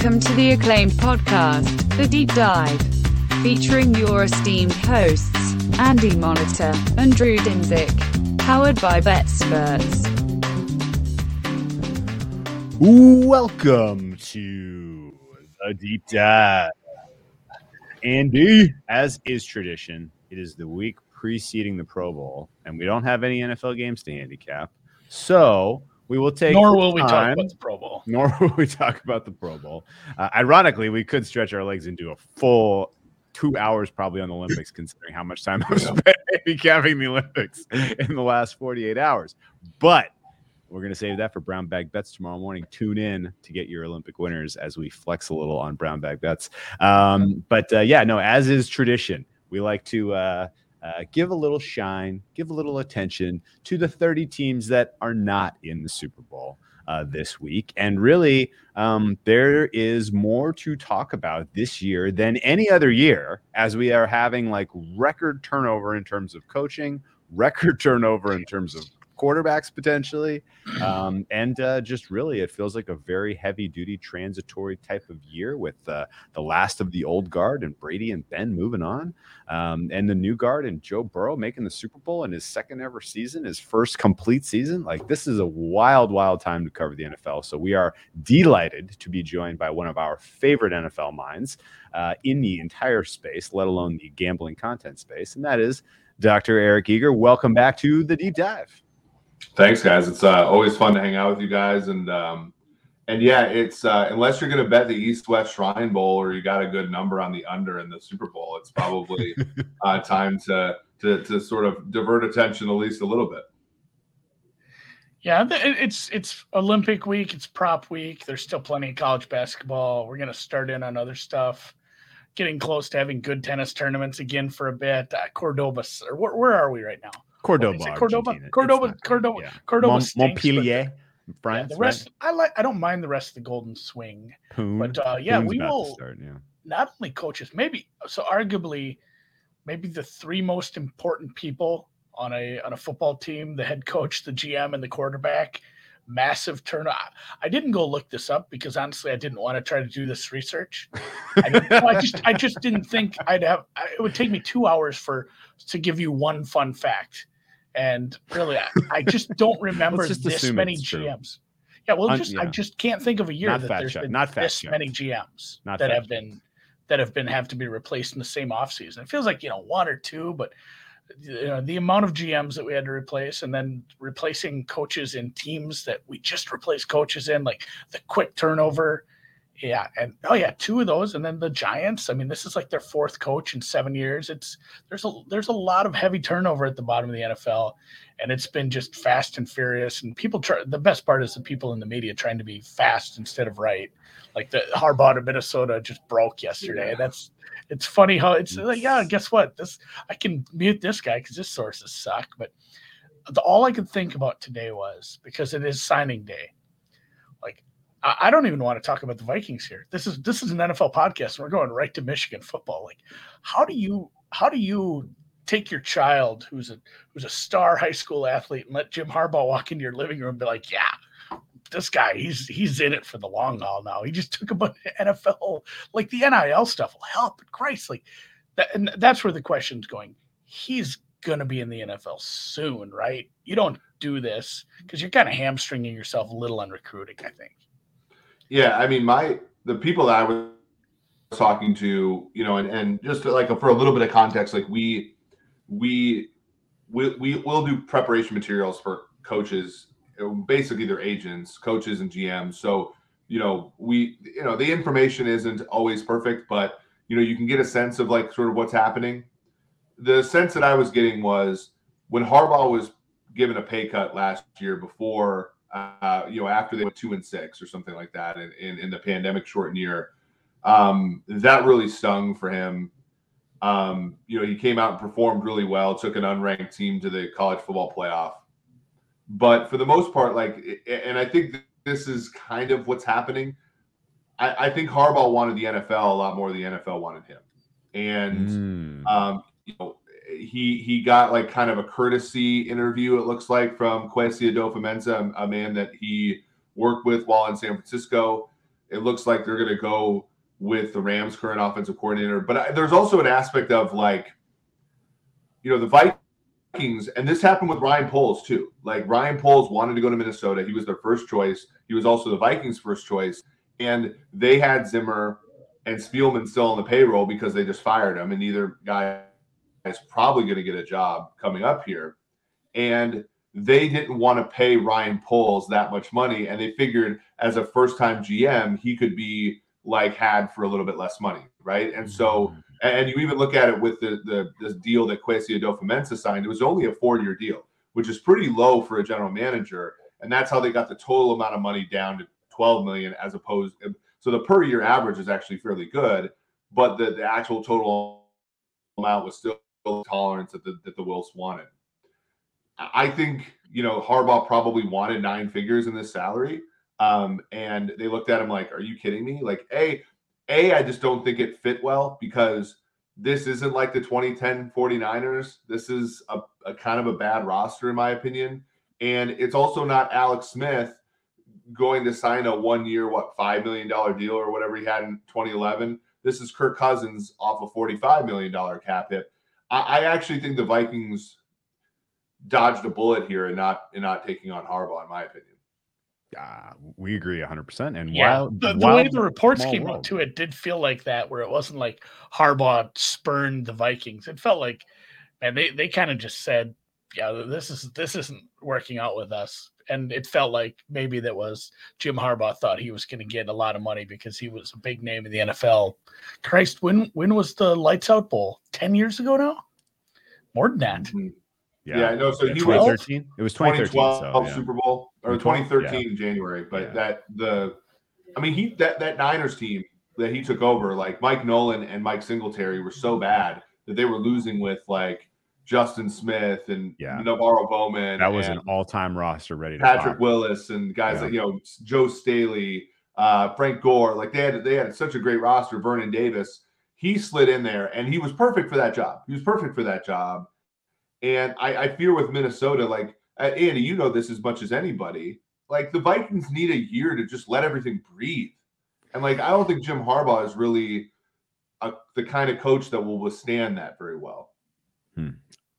Welcome to the acclaimed podcast, The Deep Dive, featuring your esteemed hosts, Andy Molitor and Drew Dinsick, powered by BetSperts. Welcome to The Deep Dive. Andy, as is tradition, it is the week preceding the Pro Bowl, and we don't have any NFL games to handicap. So we will take. Nor will we time, talk about the Pro Bowl. Nor will we talk about the Pro Bowl. Uh, ironically, we could stretch our legs into a full two hours probably on the Olympics, considering how much time I've spent handicapping the Olympics in the last 48 hours. But we're going to save that for brown bag bets tomorrow morning. Tune in to get your Olympic winners as we flex a little on brown bag bets. Um, but uh, yeah, no, as is tradition, we like to uh, uh, give a little shine, give a little attention to the 30 teams that are not in the Super Bowl. Uh, this week. And really, um, there is more to talk about this year than any other year, as we are having like record turnover in terms of coaching, record turnover in terms of quarterbacks potentially. Um, and uh, just really, it feels like a very heavy duty transitory type of year with uh, the last of the old guard and Brady and Ben moving on, um, and the new guard and Joe Burrow making the Super Bowl in his second ever season, his first complete season. Like, this is a wild, wild time to cover the NFL. So, we are delighted to be joined by one of our favorite NFL minds uh, in the entire space, let alone the gambling content space, and that is Dr. Eric Eager. Welcome back to the deep dive. Thanks, guys. It's uh, always fun to hang out with you guys, and um, and yeah, it's uh, unless you're going to bet the East West Shrine Bowl or you got a good number on the under in the Super Bowl, it's probably uh, time to, to to sort of divert attention at least a little bit. Yeah, it's it's Olympic week, it's prop week. There's still plenty of college basketball. We're going to start in on other stuff. Getting close to having good tennis tournaments again for a bit. Uh, Cordoba, or where, where are we right now? Cordoba, Cordoba, Argentina. Cordoba, not- Cordoba, yeah. Cordoba, Mon- stinks, Montpellier, yeah, France. the rest, I like. I don't mind the rest of the Golden Swing. Pune. but uh, yeah, Pune's we will. start, yeah. Not only coaches, maybe so. Arguably, maybe the three most important people on a on a football team: the head coach, the GM, and the quarterback. Massive turnout. I didn't go look this up because honestly, I didn't want to try to do this research. I, I just, I just didn't think I'd have. It would take me two hours for to give you one fun fact, and really, I, I just don't remember just this many it's true. GMs. Yeah, well, Un- just I just can't think of a year Not that there's check- been not this many GMs Not that have been that have been have to be replaced in the same offseason. It feels like you know one or two, but you know, the amount of GMs that we had to replace, and then replacing coaches in teams that we just replaced coaches in, like the quick turnover. Yeah, and oh yeah, two of those, and then the Giants. I mean, this is like their fourth coach in seven years. It's there's a there's a lot of heavy turnover at the bottom of the NFL, and it's been just fast and furious. And people try. The best part is the people in the media trying to be fast instead of right. Like the Harbaugh to Minnesota just broke yesterday. Yeah. That's it's funny how it's uh, like, yeah, guess what? This I can mute this guy because his sources suck. But the, all I could think about today was because it is signing day. I, don't even want to talk about the Vikings here. This is this is an NFL podcast, we're going right to Michigan football. Like, how do you how do you take your child who's a who's a star high school athlete and let Jim Harbaugh walk into your living room and be like, yeah. This guy, he's he's in it for the long haul now. He just took a bunch of NFL, like the NIL stuff will help. Christ, like that, and that's where the question's going. He's to be in the NFL soon, right? You don't do this because you're kind of hamstringing yourself a little on recruiting, I think. Yeah, I mean, my the people that I was talking to, you know, and, and just like for a little bit of context, like we we we we will do preparation materials for coaches, basically their agents, coaches and GMs. So you know, we you know the information isn't always perfect, but you know you can get a sense of like sort of what's happening. The sense that I was getting was when Harbaugh was given a pay cut last year before uh, you know, after they went two and six or something like that in, in, in the pandemic shortened year, um, that really stung for him. Um, you know, he came out and performed really well, took an unranked team to the college football playoff. But for the most part, like, and I think this is kind of what's happening. I, I think Harbaugh wanted the NFL a lot more than the NFL wanted him. And Mm. um, you know, he he got like kind of a courtesy interview. It looks like from Kwesi Adofo-Mensah, a man that he worked with while in San Francisco. It looks like they're going to go with the Rams' current offensive coordinator. But I, there's also an aspect of like, you know, the Vikings, and this happened with Ryan Poles too. Like Ryan Poles wanted to go to Minnesota. He was their first choice. He was also the Vikings' first choice, and they had Zimmer and Spielman still on the payroll because they just fired him, and neither guy is probably going to get a job coming up here. And they didn't want to pay Ryan Poles that much money, and they figured as a first-time GM, he could be like had for a little bit less money, right? And so, Mm-hmm. and you even look at it with the the this deal that Kwesi Adofo signed. It was only a four-year deal, which is pretty low for a general manager, and that's how they got the total amount of money down to 12 million, as opposed. So the per year average is actually fairly good, but the, the actual total amount was still tolerance that the that the Wilfs wanted. I think you know Harbaugh probably wanted nine figures in this salary, um, and they looked at him like, "Are you kidding me?" Like, a, a, I just don't think it fit well because this isn't like the 2010 49ers. This is a, a kind of a bad roster in my opinion, and it's also not Alex Smith going to sign a one year what five million dollar deal or whatever he had in 2011. This is Kirk Cousins off a 45 million dollar cap hit. I, I actually think the Vikings dodged a bullet here and not and not taking on Harbaugh, in my opinion. Uh, we agree 100%. And Yeah, while, the, the while way the reports came world. out too, it did feel like that, where it wasn't like Harbaugh spurned the Vikings. It felt like, man, they they kind of just said, "Yeah, this is this isn't working out with us." And it felt like maybe that was Jim Harbaugh thought he was going to get a lot of money because he was a big name in the NFL. Christ, when when was the Lights Out Bowl? Ten years ago now, more than that. Mhm. Yeah, I know. So he was 2013. It was 2012 So, yeah. Super Bowl or 2012, 2013 January. But Yeah. that the, I mean, he that that Niners team that he took over, like Mike Nolan and Mike Singletary, were so bad that they were losing with like Justin Smith and Yeah. NaVorro Bowman. That was an all-time roster ready to Patrick pop. Willis and guys Yeah. like you know Joe Staley, uh, Frank Gore. Like they had they had such a great roster. Vernon Davis, he slid in there and he was perfect for that job. He was perfect for that job. And I, I fear with Minnesota, like uh, Andy, you know this as much as anybody. Like the Vikings need a year to just let everything breathe. And like I don't think Jim Harbaugh is really a, the kind of coach that will withstand that very well.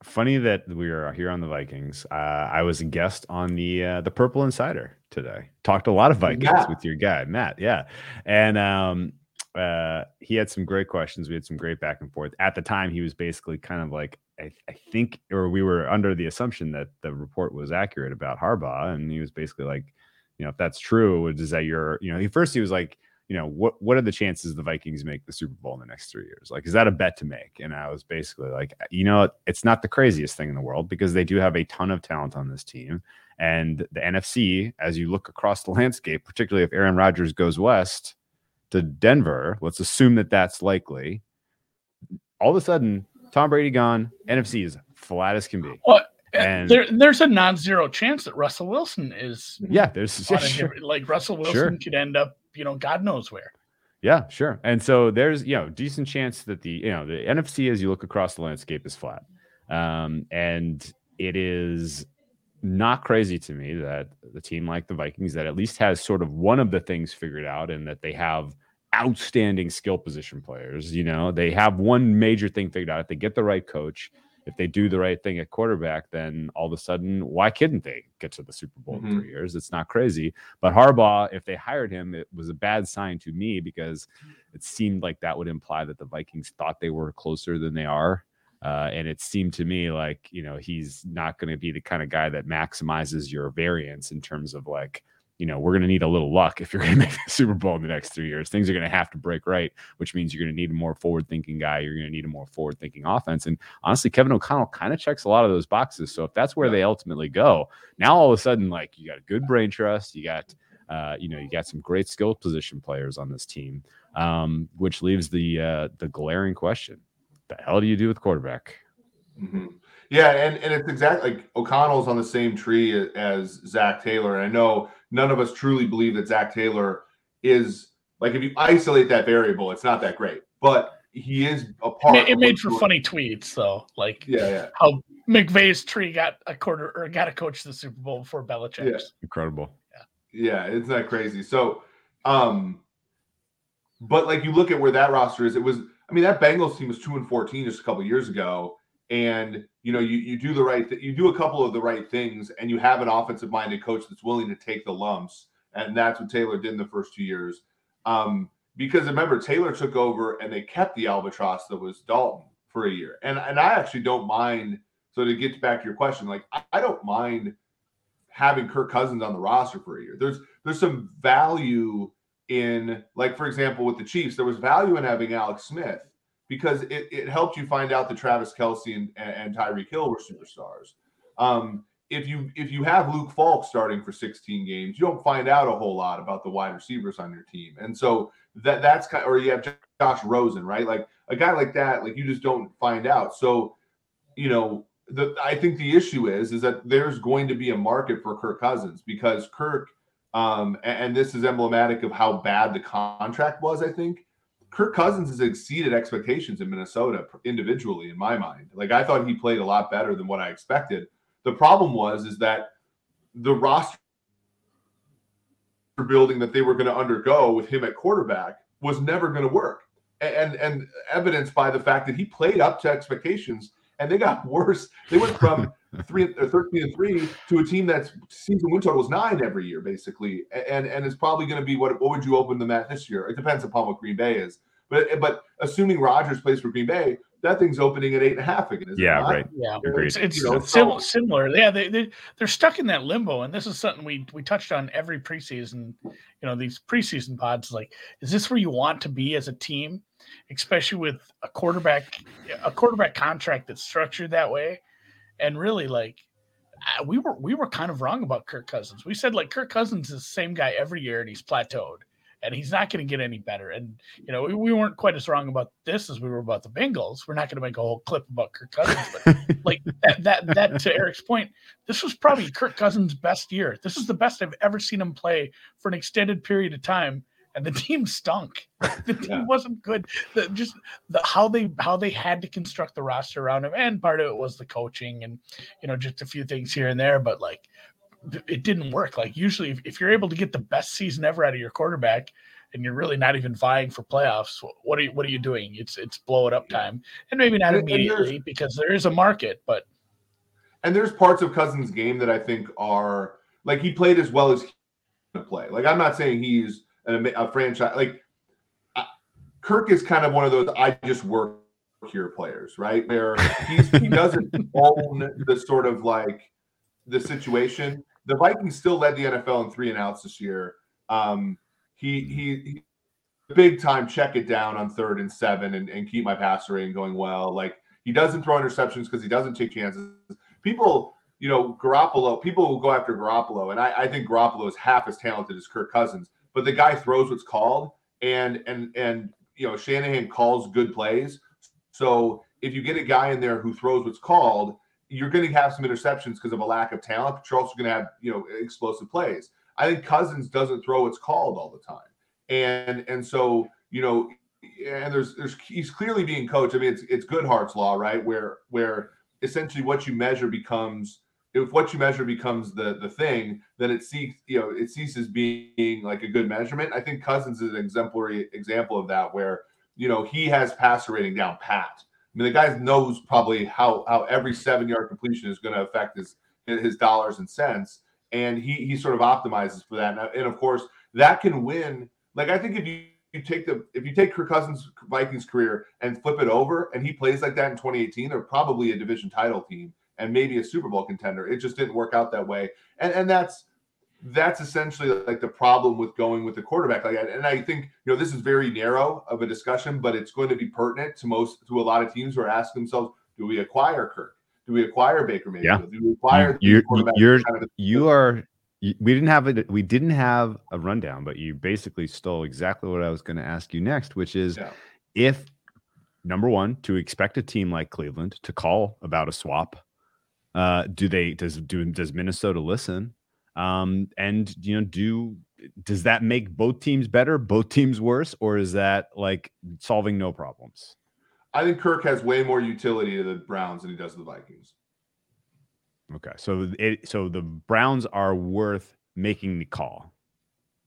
Funny that we are here on the Vikings. Uh, I was a guest on the uh, the Purple Insider today. Talked a lot of Vikings Matt. with your guy Matt. Yeah, and um, uh, he had some great questions. We had some great back and forth. At the time, he was basically kind of like I, I think, or we were under the assumption that the report was accurate about Harbaugh, and he was basically like, you know, if that's true, is that your, you know, he first he was like, you know, what what are the chances the Vikings make the Super Bowl in the next three years? Like, is that a bet to make? And I was basically like, uh, you know, it's not the craziest thing in the world because they do have a ton of talent on this team. And the NFC, as you look across the landscape, particularly if Aaron Rodgers goes west to Denver, let's assume that that's likely. All of a sudden, Tom Brady gone, NFC is flat as can be. Well, eh, And- there, there's a non-zero chance that Russell Wilson is Yeah, there's a sure. like Russell Wilson Sure. could end up, you know, God knows where. Yeah, sure. And so there's you know decent chance that the you know the NFC as you look across the landscape is flat, um, and it is not crazy to me that the team like the Vikings that at least has sort of one of the things figured out and that they have outstanding skill position players. You know, they have one major thing figured out. If they get the right coach, if they do the right thing at quarterback, then all of a sudden, why couldn't they get to the Super Bowl in Mhm. three years? It's not crazy. But Harbaugh, if they hired him, it was a bad sign to me because it seemed like that would imply that the Vikings thought they were closer than they are. Uh, and it seemed to me like, you know, he's not going to be the kind of guy that maximizes your variance in terms of like, you know, we're going to need a little luck if you're going to make the Super Bowl in the next three years. Things are going to have to break right, which means you're going to need a more forward thinking guy. You're going to need a more forward thinking offense. And honestly, Kevin O'Connell kind of checks a lot of those boxes. So if that's where they ultimately go, now all of a sudden, like you got a good brain trust, you got, uh, you know, you got some great skill position players on this team, um, which leaves the uh, the glaring question: the hell do you do with quarterback? hmm Yeah, and, and it's exactly like O'Connell's on the same tree as Zac Taylor. And I know none of us truly believe that Zac Taylor is like if you isolate that variable, it's not that great. But he is a part. made, it made what's for going- funny tweets though, like Yeah, yeah. how McVay's tree got a quarter or got a coach to the Super Bowl before Belichick's. Incredible. Yeah, yeah, it's not crazy. So, um, But like you look at where that roster is, it was. I mean, that Bengals team was two and fourteen just a couple years ago, and you know you you do the right th- you do a couple of the right things, and you have an offensive minded coach that's willing to take the lumps, and that's what Taylor did in the first two years. Um, because remember, Taylor took over and they kept the albatross that was Dalton for a year, and and I actually don't mind. So to get back to your question, like I, I don't mind having Kirk Cousins on the roster for a year. There's there's some value in like for example with the Chiefs, there was value in having Alex Smith because it, it helped you find out that Travis Kelce and, and Tyreek Hill were superstars. Um, if you if you have Luke Falk starting for 16 games, you don't find out a whole lot about the wide receivers on your team, and so that that's kind. Of, or you have Josh Rosen, right? Like a guy like that, like you just don't find out. So, you know, the I think the issue is is that there's going to be a market for Kirk Cousins because Kirk, um, and, and this is emblematic of how bad the contract was. I think Kirk Cousins has exceeded expectations in Minnesota individually, in my mind. Like I thought he played a lot better than what I expected. The problem was is that the roster building that they were going to undergo with him at quarterback was never going to work. And and evidenced by the fact that he played up to expectations and they got worse. They went from three or 13 and three to a team that's season win total was nine every year, basically. And and it's probably going to be what what would you open them at this year? It depends upon what Green Bay is. But but assuming Rodgers plays for Green Bay, that thing's opening at eight and a half again. Isn't yeah, right. Yeah, Agreed. it's, it's You know, sim- so- similar. Yeah, they, they they're stuck in that limbo, and this is something we we touched on every preseason. You know, these preseason pods. Like, is this where you want to be as a team, especially with a quarterback a quarterback contract that's structured that way? And really, like, uh, we were we were kind of wrong about Kirk Cousins. We said like Kirk Cousins is the same guy every year, and he's plateaued. And he's not going to get any better. And you know, we, we weren't quite as wrong about this as we were about the Bengals. We're not going to make a whole clip about Kirk Cousins, but like that, that that to Eric's point, this was probably Kirk Cousins' best year. This is the best I've ever seen him play for an extended period of time, and the team stunk. The team Yeah. wasn't good. The, just the how they how they had to construct the roster around him, and part of it was the coaching and you know just a few things here and there, but like it didn't work. Like usually, if, if you're able to get the best season ever out of your quarterback. And you're really not even vying for playoffs. What are you? What are you doing? It's it's blow it up time, and maybe not And- and there's- immediately because there is a market. But And there's parts of Cousins' game that I think are like he played as well as he can play. Like I'm not saying he's a franchise. Like Kirk is kind of one of those I just work here players, right? Where he's, he doesn't own the sort of like the situation. The Vikings still led the NFL in three and outs this year. Um, he he. he Big time, check it down on third and seven, and, and keep my passer rating going well. Like he doesn't throw interceptions because he doesn't take chances people, you know, Garoppolo, people will go after Garoppolo, and I, I think Garoppolo is half as talented as Kirk Cousins, but the guy throws what's called, and and and you know, Shanahan calls good plays. So if you get a guy in there who throws what's called, you're going to have some interceptions because of a lack of talent, but you're also going to have you know explosive plays. I think Cousins doesn't throw what's called all the time, and and so you know, and there's there's he's clearly being coached. I mean, it's it's Goodhart's law, right? Where where essentially what you measure becomes if what you measure becomes the the thing, then it ceases you know it ceases being like a good measurement. I think Cousins is an exemplary example of that, where you know he has passer rating down pat. I mean, the guy knows probably how how every seven yard completion is going to affect his his dollars and cents, and he he sort of optimizes for that. And, of course, that can win. Like I think if you you take the if you take Kirk Cousins' Vikings career and flip it over, and he plays like that in 2018, they're probably a division title team and maybe a Super Bowl contender. It just didn't work out that way, and and that's that's essentially like the problem with going with the quarterback like. And I think you know this is very narrow of a discussion, but it's going to be pertinent to most to a lot of teams who are asking themselves, do we acquire Kirk? Do we acquire Baker Mayfield? Yeah. Do we acquire You- these you're- kind of- you are you- we didn't have it we didn't have a rundown but you basically stole exactly what i was going to ask you next which is Yeah. if number one to expect a team like cleveland to call about a swap uh do they does do does minnesota listen? Um and you know do does that make both teams better both teams worse or is that like solving no problems? I think Kirk has way more utility to the Browns than he does to the Vikings. okay so it so the browns are worth making the call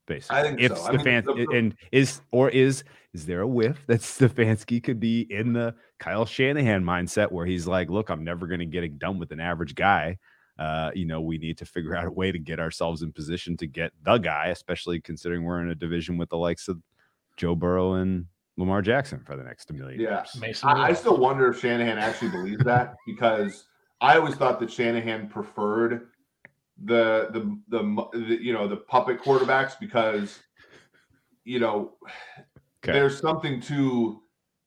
Basically, I think if so. I mean, Stefanski the- and is or is is there a whiff that Stefanski could be in the Kyle Shanahan mindset where he's like, look, I'm never going to get it done with an average guy. Uh, you know, we need to figure out a way to get ourselves in position to get the guy, especially considering we're in a division with the likes of Joe Burrow and Lamar Jackson for the next million Yeah. years. Mason I, I still wonder if Shanahan actually believes that because I always thought that Shanahan preferred the the the, the you know the puppet quarterbacks because you know Okay. there's something to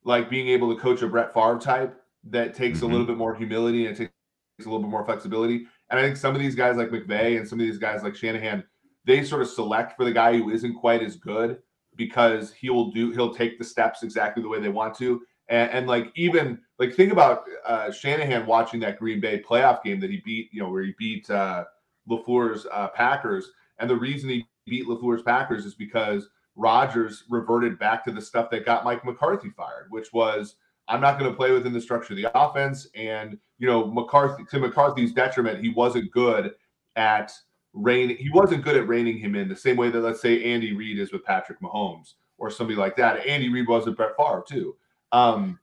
like being able to coach a Brett Favre type that takes a Mhm. little bit more humility and it takes a little bit more flexibility. And I think some of these guys like McVay and some of these guys like Shanahan, they sort of select for the guy who isn't quite as good because he will do he'll take the steps exactly the way they want to. And, and like even like think about uh, Shanahan watching that Green Bay playoff game that he beat, you know, where he beat uh, Lafleur's uh, Packers, and the reason he beat Lafleur's Packers is because Rodgers reverted back to the stuff that got Mike McCarthy fired, which was I'm not going to play within the structure of the offense. And you know, McCarthy to McCarthy's detriment, he wasn't good at rein. He wasn't good at reining him in the same way that let's say Andy Reid is with Patrick Mahomes or somebody like that. Andy Reid was with Brett Favre too. Um,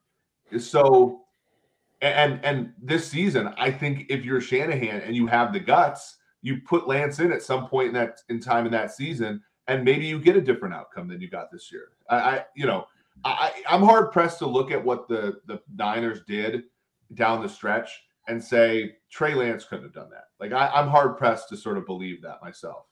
so and and this season, I think if you're Shanahan and you have the guts, you put Lance in at some point in that in time in that season, and maybe you get a different outcome than you got this year. I, I you know, I, I'm hard pressed to look at what the the Niners did down the stretch and say Trey Lance couldn't have done that. Like I, I'm hard pressed to sort of believe that myself.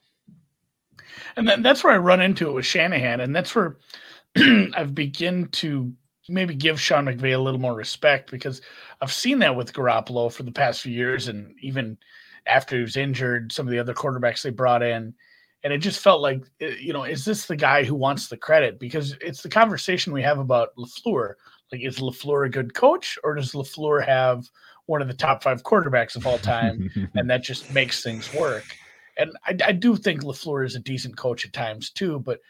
And then that's where I run into it with Shanahan, and that's where I've begin to maybe give Sean McVay a little more respect because I've seen that with Garoppolo for the past few years, and even after he was injured, some of the other quarterbacks they brought in, and it just felt like, eh, you know, is this the guy who wants the credit? Because it's the conversation we have about Lafleur. Like, is Lafleur a good coach, or does Lafleur have one of the top five quarterbacks of all time? and that just makes things work. And I, I do think Lafleur is a decent coach at times too, but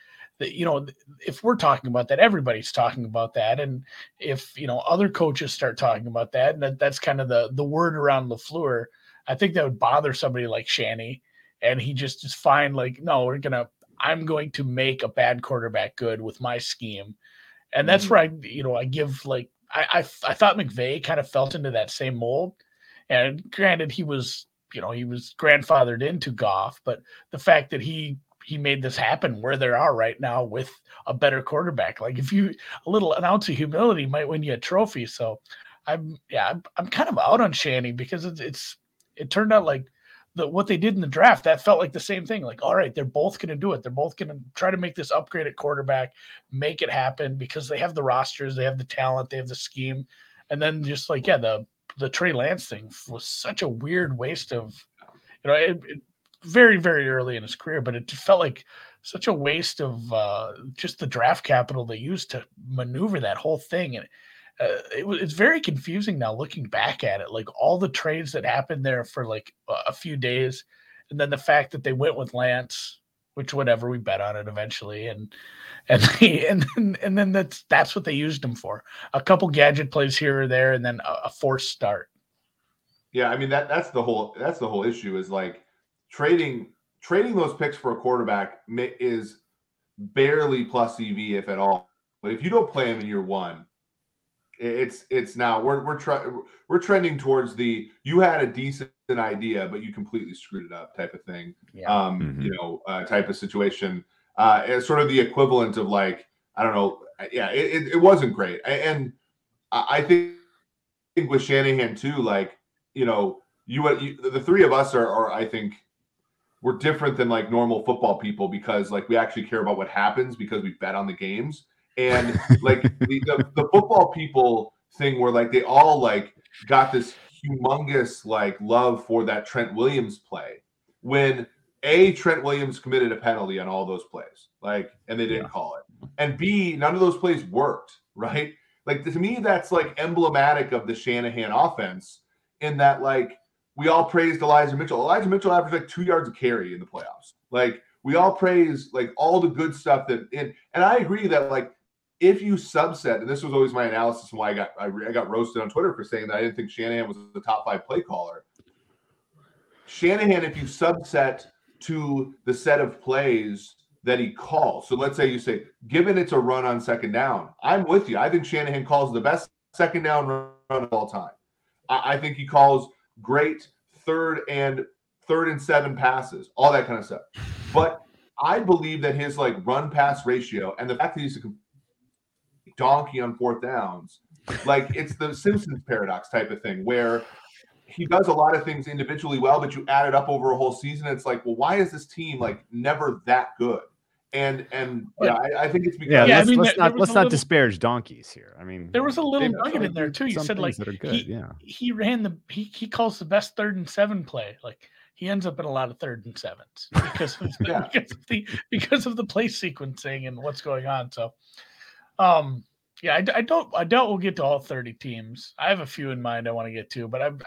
the, you know, if we're talking about that, everybody's talking about that, and if you know other coaches start talking about that, and that, that's kind of the the word around Lafleur, I think that would bother somebody like Shanny, and he just is fine. Like, no, we're gonna, I'm going to make a bad quarterback good with my scheme, and that's Mhm. where I, you know, I give like I I, I thought McVay kind of felt into that same mold, and granted, he was you know he was grandfathered into Goff, but the fact that he he made this happen where they are right now with a better quarterback, like if you a little an ounce of humility might win you a trophy. So I'm yeah I'm, I'm kind of out on Shanny because it's it's it turned out like the what they did in the draft that felt like the same thing. Like all right, they're both going to do it. They're both going to try to make this upgrade at quarterback, make it happen because they have the rosters, they have the talent, they have the scheme, and then just like yeah the the Trey Lance thing was such a weird waste of, you know, it, it, very very early in his career, but it felt like such a waste of uh, just the draft capital they used to maneuver that whole thing, and uh, it was it's very confusing now looking back at it. Like all the trades that happened there for like a, few days, and then the fact that they went with Lance, which whatever we bet on it eventually, and and they, and then, and then that's that's what they used him for. A couple gadget plays here or there, and then a, a forced start. Yeah, I mean that that's the whole that's the whole issue is like trading trading those picks for a quarterback is barely plus EV if at all. But if you don't play him in year one, it's it's now we're we're trying we're trending towards the you had a decent idea but you completely screwed it up type of thing. Yeah. Um, Mhm. you know, uh, type of situation. Uh, it's sort of the equivalent of like I don't know. Yeah, it, it, it wasn't great, and I I think think with Shanahan too, like you know, you, you the three of us are, are I think we're different than like normal football people because like we actually care about what happens because we bet on the games and like the, the, the football people thing where like they all like got this humongous like love for that Trent Williams play when a Trent Williams committed a penalty on all those plays like and they didn't call it and b none of those plays worked right like to me that's like emblematic of the Shanahan offense in that like we all praised Elijah Mitchell. Elijah Mitchell averaged like two yards of carry in the playoffs. Like we all praise like all the good stuff that and and I agree that like if you subset, and this was always my analysis and why I got I, I got roasted on Twitter for saying that I didn't think Shanahan was the top five play caller. Shanahan, if you subset to the set of plays that he calls. So let's say you say, given it's a run on second down, I'm with you. I think Shanahan calls the best second down run of all time. I, I think he calls great third and third and seven passes, all that kind of stuff. But I believe that his like run pass ratio and the fact that he's a donkey on fourth downs, like it's the Simpsons paradox type of thing where he does a lot of things individually well, but you add it up over a whole season. It's like, well, why is this team like never that good? And and yeah, I, I think it's because Yeah, Yeah, let's, mean, let's there- not there let's not little- disparage donkeys here. I mean, There was a little they've nugget in there too. You said like that are good. he, yeah, he ran the he, he calls the best third and seven play. Like he ends up in a lot of third and sevens because of, Yeah. because of the because of the play sequencing and what's going on. So, um, yeah, I, I don't I doubt we'll get to all thirty teams. I have a few in mind I want to get to, but I'm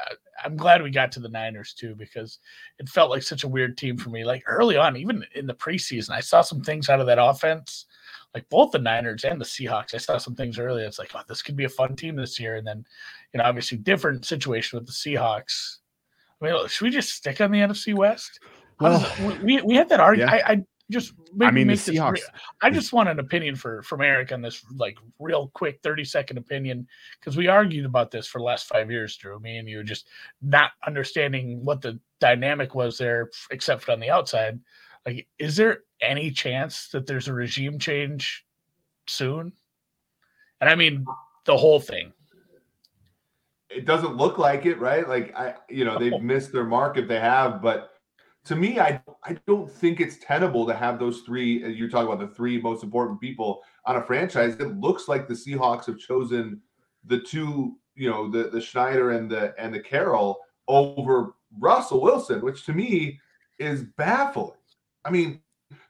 I'm glad we got to the Niners too because it felt like such a weird team for me. Like early on, even in the preseason, I saw some things out of that offense. Like both the Niners and the Seahawks, I saw some things early. It's like, oh, this could be a fun team this year. And then, you know, obviously different situation with the Seahawks. I mean, should we just stick on the NFC West? It- we we had that argument. Yeah. I, I just maybe I mean, the make this re- Seahawks. I just want an opinion for from Eric on this, like real quick, thirty second opinion, because we argued about this for the last five years, Drew. Me and you just not understanding what the dynamic was there, except on the outside. Like, is there any chance that there's a regime change soon? And I mean the whole thing. it doesn't look like it, right? Like I, you know, they've oh. missed their mark if they have, but to me, I I don't think it's tenable to have those three. uh, You're talking about the three most important people on a franchise. It looks like the Seahawks have chosen the two, you know, the the Schneider and the and the Carroll over Russell Wilson, which to me is baffling. I mean,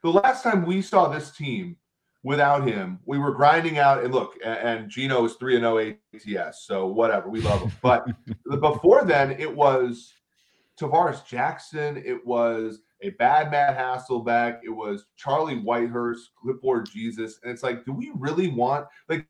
the last time we saw this team without him, we were grinding out. And look, a- and Gino is three and zero ATS, so whatever, we love him. But before then, it was Tarvaris Jackson. It was a bad Matt Hasselbeck. It was Charlie Whitehurst, clipboard Jesus, and it's like, do we really want like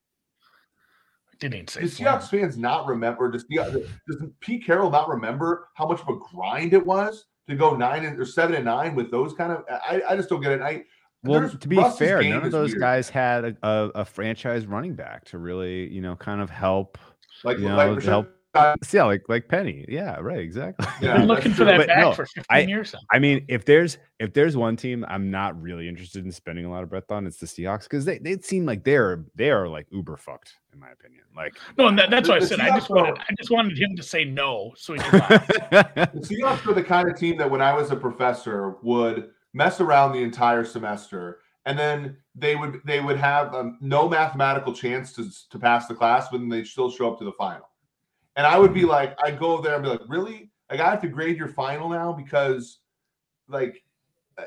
Didn't say do Flynn. Seahawks fans not remember? Does, the, does Pete Carroll not remember how much of a grind it was to go nine and, or seven and nine with those kind of? I, I just don't get it. I Well, there's- to be Russ's fair, none of those weird. guys had a, a, a franchise running back to really, you know, kind of help. like you know, like help- Rashaad- Yeah, like like Penny. Yeah, right. Exactly. Yeah, Been that's looking for that But back no, for 15 I- years now. I mean, if there's if there's one team I'm not really interested in spending a lot of breath on, it's the Seahawks because they they seem like they're they are like uber fucked in my opinion. Like No, and that, that's The- why I the said I just Seahawks wanted I just wanted him to say no so he could. The Seahawks were the kind of team that when I was a professor would mess around the entire semester, and then they would they would have um, no mathematical chance to to pass the class, but then they'd still show up to the final. And I would be like, I'd go there and be like, really? Like I have to grade your final now because, like,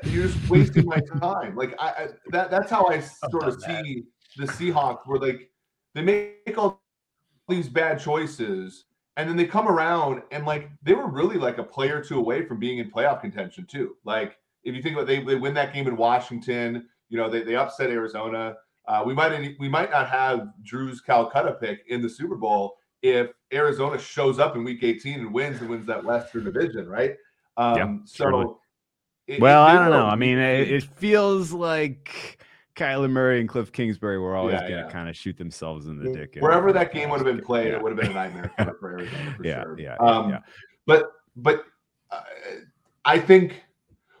you're just wasting my time. Like I, I that that's how I sort of see the Seahawks, where like they make all these bad choices and then they come around and like they were really like a play or two away from being in playoff contention too. Like if you think about they, they win that game in Washington, you know, they, they upset Arizona. Uh, we might we might not have Drew's Calcutta pick in the Super Bowl if Arizona shows up in week 18 and wins and wins that Western division, right? Um surely. so it- well, it- I don't know. I mean, it, it feels like Kyler Murray and Cliff Kingsbury were always Yeah, going to yeah. kind of shoot themselves in the dick. wherever that game would have been played, it would have been a nightmare for, Arizona for Yeah, sure. yeah, um, yeah. But but uh, I think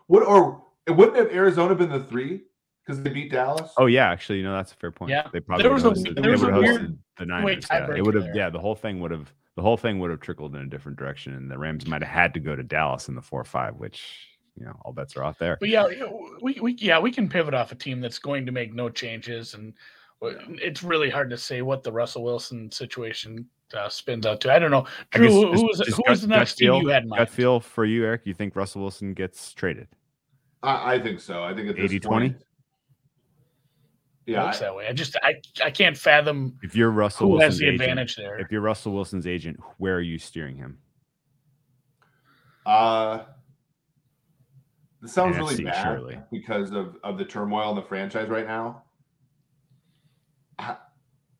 what or it wouldn't have Arizona been the three because they beat Dallas. Oh yeah, actually, you know that's a fair point. Yeah. they probably There was a- hosted, there was would a weird the Niners. Yeah, it would have. Yeah, the whole thing would have. The whole thing would have trickled in a different direction, and the Rams might have had to go to Dallas in the four five, which you know all bets are off there. But yeah, we, we yeah we can pivot off a team that's going to make no changes, and it's really hard to say what the Russell Wilson situation uh, spins out to. I don't know, Drew. guess Who was who was the next team feel- you had in Gut mind? feel for you, Eric. You think Russell Wilson gets traded? I, I think so. I think at this 80-20? point, yeah, Looks that way. I just I I can't fathom If you're Russell who Wilson's has the agent, advantage there. if you're Russell Wilson's agent, where are you steering him? Uh, this sounds really bad surely. because of of the turmoil in the franchise right now. I,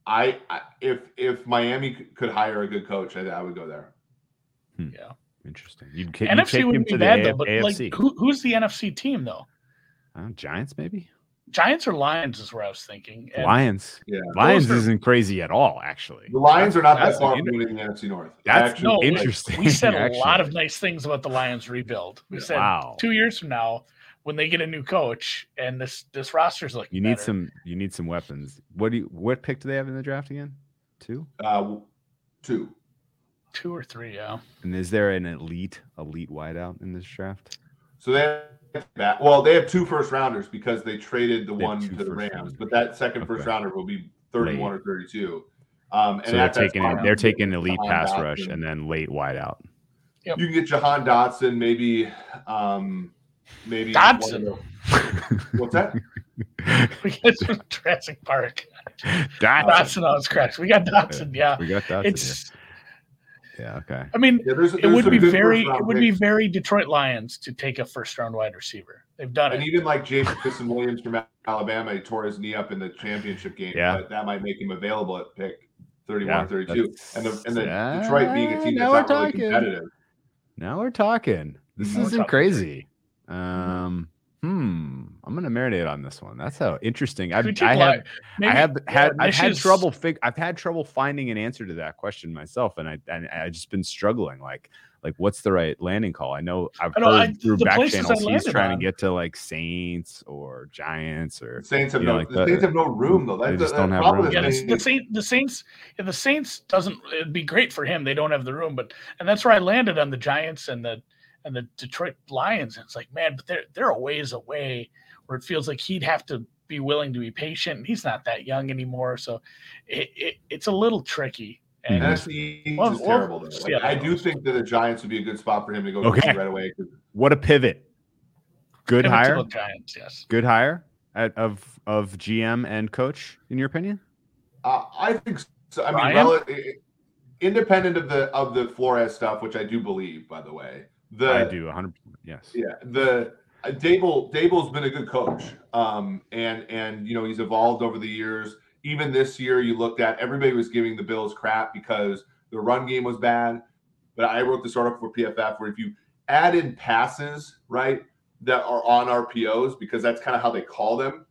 I, I if if Miami could hire a good coach, I, I would go there. yeah, Interesting. You'd, you'd NFC take him wouldn't to be the bad A- though. But AFC. like, who, who's the NFC team though? Uh, Giants, maybe. Giants or Lions is where I was thinking. And Lions. Yeah. Lions are- isn't crazy at all, actually. The Lions are not that far inter- from winning the NFC North. That's Actually, no, like, interesting. We said a actually. lot of nice things about the Lions rebuild. We said Wow. two years from now, when they get a new coach and this this roster's looking You need better, some. You need some weapons. What do you? What pick do they have in the draft again? Two. uh, two. two or three, yeah. And is there an elite elite wideout in this draft? So they have that. Well, they have two first rounders because they traded the They one to the Rams, rounders. but that second first Okay. rounder will be 31 Late. or 32. Um, and so they're taking spot, they're taking elite Jahan pass Dotson. rush and then late wideout. You can get Jahan Dotson, maybe, um, maybe Dotson? What's that? We got some Jurassic Park. Dotson. Dotson on his cracks. We got Dotson, yeah. We got Dotson. It's yeah. yeah. Okay. I mean, Yeah, there's, it would be very it would be very Detroit Lions to take a first round wide receiver. They've done And it. And even like Jameson Williams from Alabama, he tore his knee up in the championship game. Yeah. But that might make him available at pick 31, Yeah, 32. And the, and the Yeah, Detroit being a team now that's we're not really talking. competitive. Now we're talking. This Now isn't talking. crazy. Um. Hmm. I'm gonna marinate on this one. That's how interesting. I've, Could we take I have maybe- I have yeah, had I've had Nish's- trouble fig- I've had trouble finding an answer to that question myself, and I and I just been struggling. Like like what's the right landing call? I know I've I know, heard I- through back channels he's trying on- to get to like Saints or Giants or Saints have you know, no like the the- Saints have no room though. they just the, don't have room. Yeah, the the, the Saints, the Saints, yeah, the Saints doesn't. It'd be great for him. They don't have the room, but and that's where I landed on the Giants and the and the Detroit Lions. And it's like, man, but they're they're a ways away. Where it feels like he'd have to be willing to be patient. And he's not that young anymore, so it, it it's a little tricky. And Mm-hmm. NFC Well, is well, terrible. though. Like, how I do think that the Giants would be a good spot for him to go to Okay. right away. what a pivot. Good pivot to hire. the Giants, yes. Good hire at, of of GM and coach in your opinion. Uh, I think so. I mean, Ryan? rel- i- i- independent of the of the Flores stuff, which I do believe, by the way. The I do 100. Yes. Yeah, the Daboll Daboll's been a good coach, um, and and you know he's evolved over the years. Even this year, you looked at everybody was giving the Bills crap because the run game was bad. But I wrote this article for PFF where if you add in passes, right, that are on RPOs because that's kind of how they call them.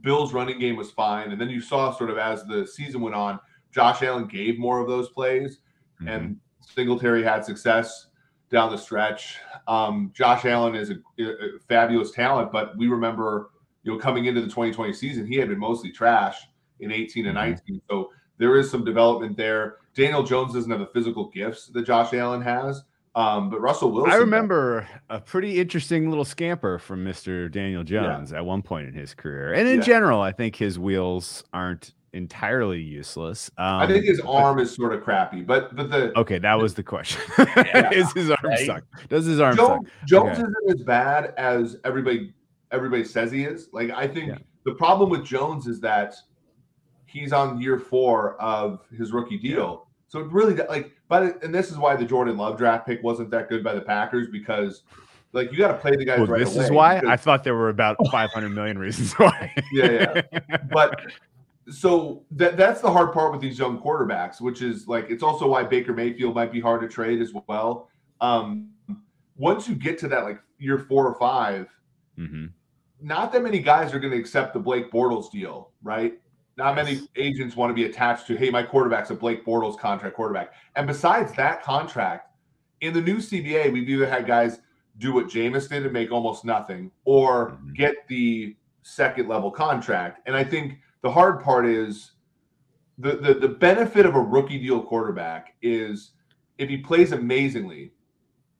Bills running game was fine, and then you saw sort of as the season went on, Josh Allen gave more of those plays Mhm. and Singletary had success down the stretch. Um, Josh Allen is a, a fabulous talent, but we remember, you know, coming into the 2020 season, he had been mostly trash in 18 and Mhm. 19. So there is some development there. Daniel Jones doesn't have the physical gifts that Josh Allen has, um, but Russell Wilson. I remember a pretty interesting little scamper from Mr. Daniel Jones at one point in his career. And in Yeah. general, I think his wheels aren't entirely useless. Um, I think his but- arm is sort of crappy, but but the Okay, that was the question. Yeah. Is his arm Right. suck? Does his arm suck? Jones, Jones Okay. isn't as bad as everybody everybody says he is. Like I think Yeah. the problem with Jones is that he's on year four of his rookie deal. So it really like, but and this is why the Jordan Love draft pick wasn't that good by the Packers because like you got to play the guys Well, right this away. is why because- I thought there were about 500 million reasons why. Yeah, but so that that's the hard part with these young quarterbacks, which is like it's also why Baker Mayfield might be hard to trade as well. Um, once you get to that like year four or five, hmm not that many guys are going to accept the Blake Bortles deal, right? Not many agents want to be attached to, hey, my quarterback's a Blake Bortles contract quarterback. And besides that contract, in the new CBA, we've either had guys do what Jameis did and make almost nothing, or Mhm. get the second level contract. And I think the hard part is the, the the benefit of a rookie deal quarterback is if he plays amazingly,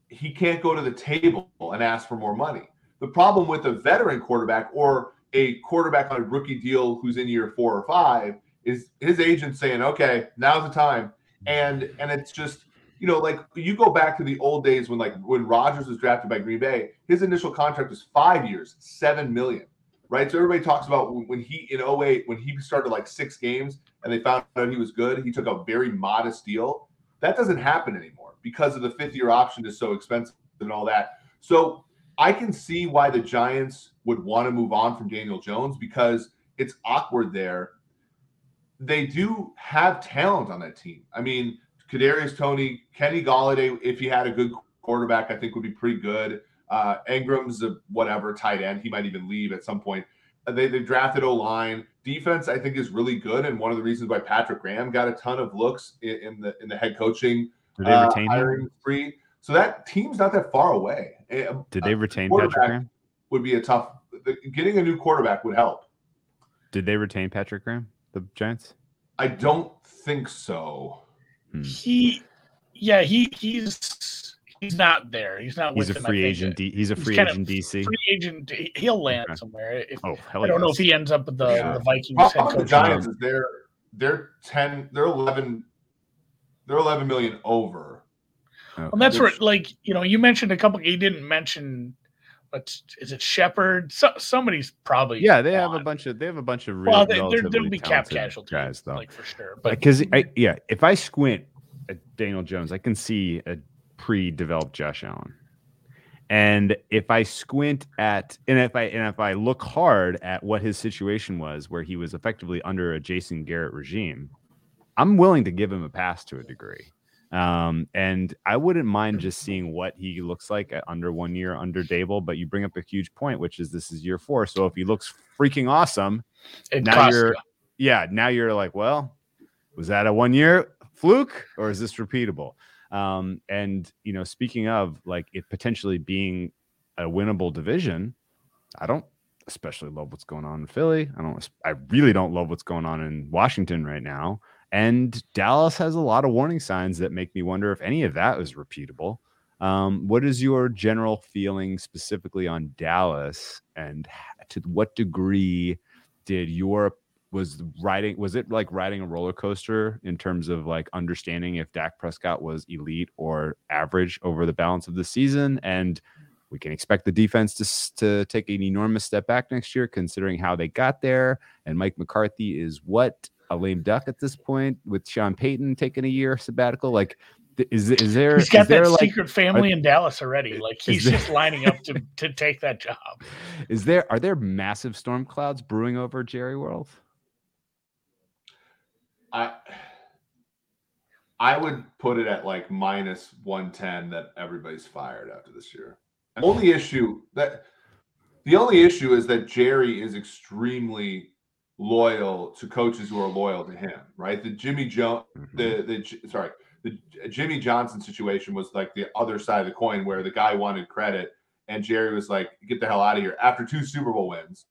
he can't go to the table and ask for more money. The problem with a veteran quarterback or a quarterback on a rookie deal who's in year four or five is his agent saying, "Okay, now's the time," and and it's just you know like you go back to the old days when like when Rodgers was drafted by Green Bay, his initial contract was five years, seven million, right? So everybody talks about when he in 08, when he started like six games and they found out he was good, he took a very modest deal. That doesn't happen anymore because of the fifth year option is so expensive and all that. So I can see why the Giants would want to move on from Daniel Jones because it's awkward there. They do have talent on that team. I mean, Kadarius Toney, Kenny Golladay, if he had a good quarterback, I think would be pretty good. Uh, Ingram's a whatever tight end. He might even leave at some point. They they drafted O line. Defense, I think, is really good, and one of the reasons why Patrick Graham got a ton of looks in, in the in the head coaching Did they uh, retain him? hiring spree. So that team's not that far away. Eh, Did uh, they retain Patrick Graham? Would be a tough. The, getting a new quarterback would help. Did they retain Patrick Graham? The Giants? I don't think so. Hmm. He, yeah, he he's he's not there. He's not. He's with a free think. agent. D, he's a free kind of agent DC. Free agent. he- He'll land Okay. somewhere. If, Oh hell I don't know if he ends up with the, Yeah. the Vikings Well, head the. Giants is they're they're ten, they're eleven, they're eleven million over. Oh, And that's where, like, you know, you mentioned a couple. You didn't mention, but is it Shepard? So, somebody's probably yeah, they have a bunch of they have a bunch of really Well, they, there, relatively there'll be cap talented casualties, guys though. like for sure. But because yeah, if I squint at Daniel Jones, I can see a pre-developed Josh Allen. And if I squint at and if I and if I look hard at what his situation was, where he was effectively under a Jason Garrett regime, I'm willing to give him a pass to a degree. Um, and I wouldn't mind just seeing what he looks like at under one year under Daboll. But you bring up a huge point, which is this is year four. So if he looks freaking awesome, it now you're you. yeah now you're like well was that a one year fluke or is this repeatable um and you know speaking of like it potentially being a winnable division i don't especially love what's going on in philly. I don't i really don't love what's going on in washington right now. And dallas has a lot of warning signs that make me wonder if any of that is repeatable. Um, what is your general feeling specifically on dallas? And to what degree did your was riding was it like riding a roller coaster in terms of like understanding if Dak Prescott was elite or average over the balance of the season? And we can expect the defense to to take an enormous step back next year considering how they got there. And Mike McCarthy is what? A lame duck at this point with Sean Payton taking a year sabbatical? Like is is there He's got is there that like secret family in Dallas already. Like he's there- just lining up to to take that job. is there are there massive storm clouds brewing over Jerry World I I would put it at like minus one ten that everybody's fired after this year. The only issue that the only issue is that Jerry is extremely loyal to coaches who are loyal to him, right? The Jimmy Jones Mhm. the the sorry the Jimmy Johnson situation was like the other side of the coin where the guy wanted credit and Jerry was like, "Get the hell out of here!" After two Super Bowl wins,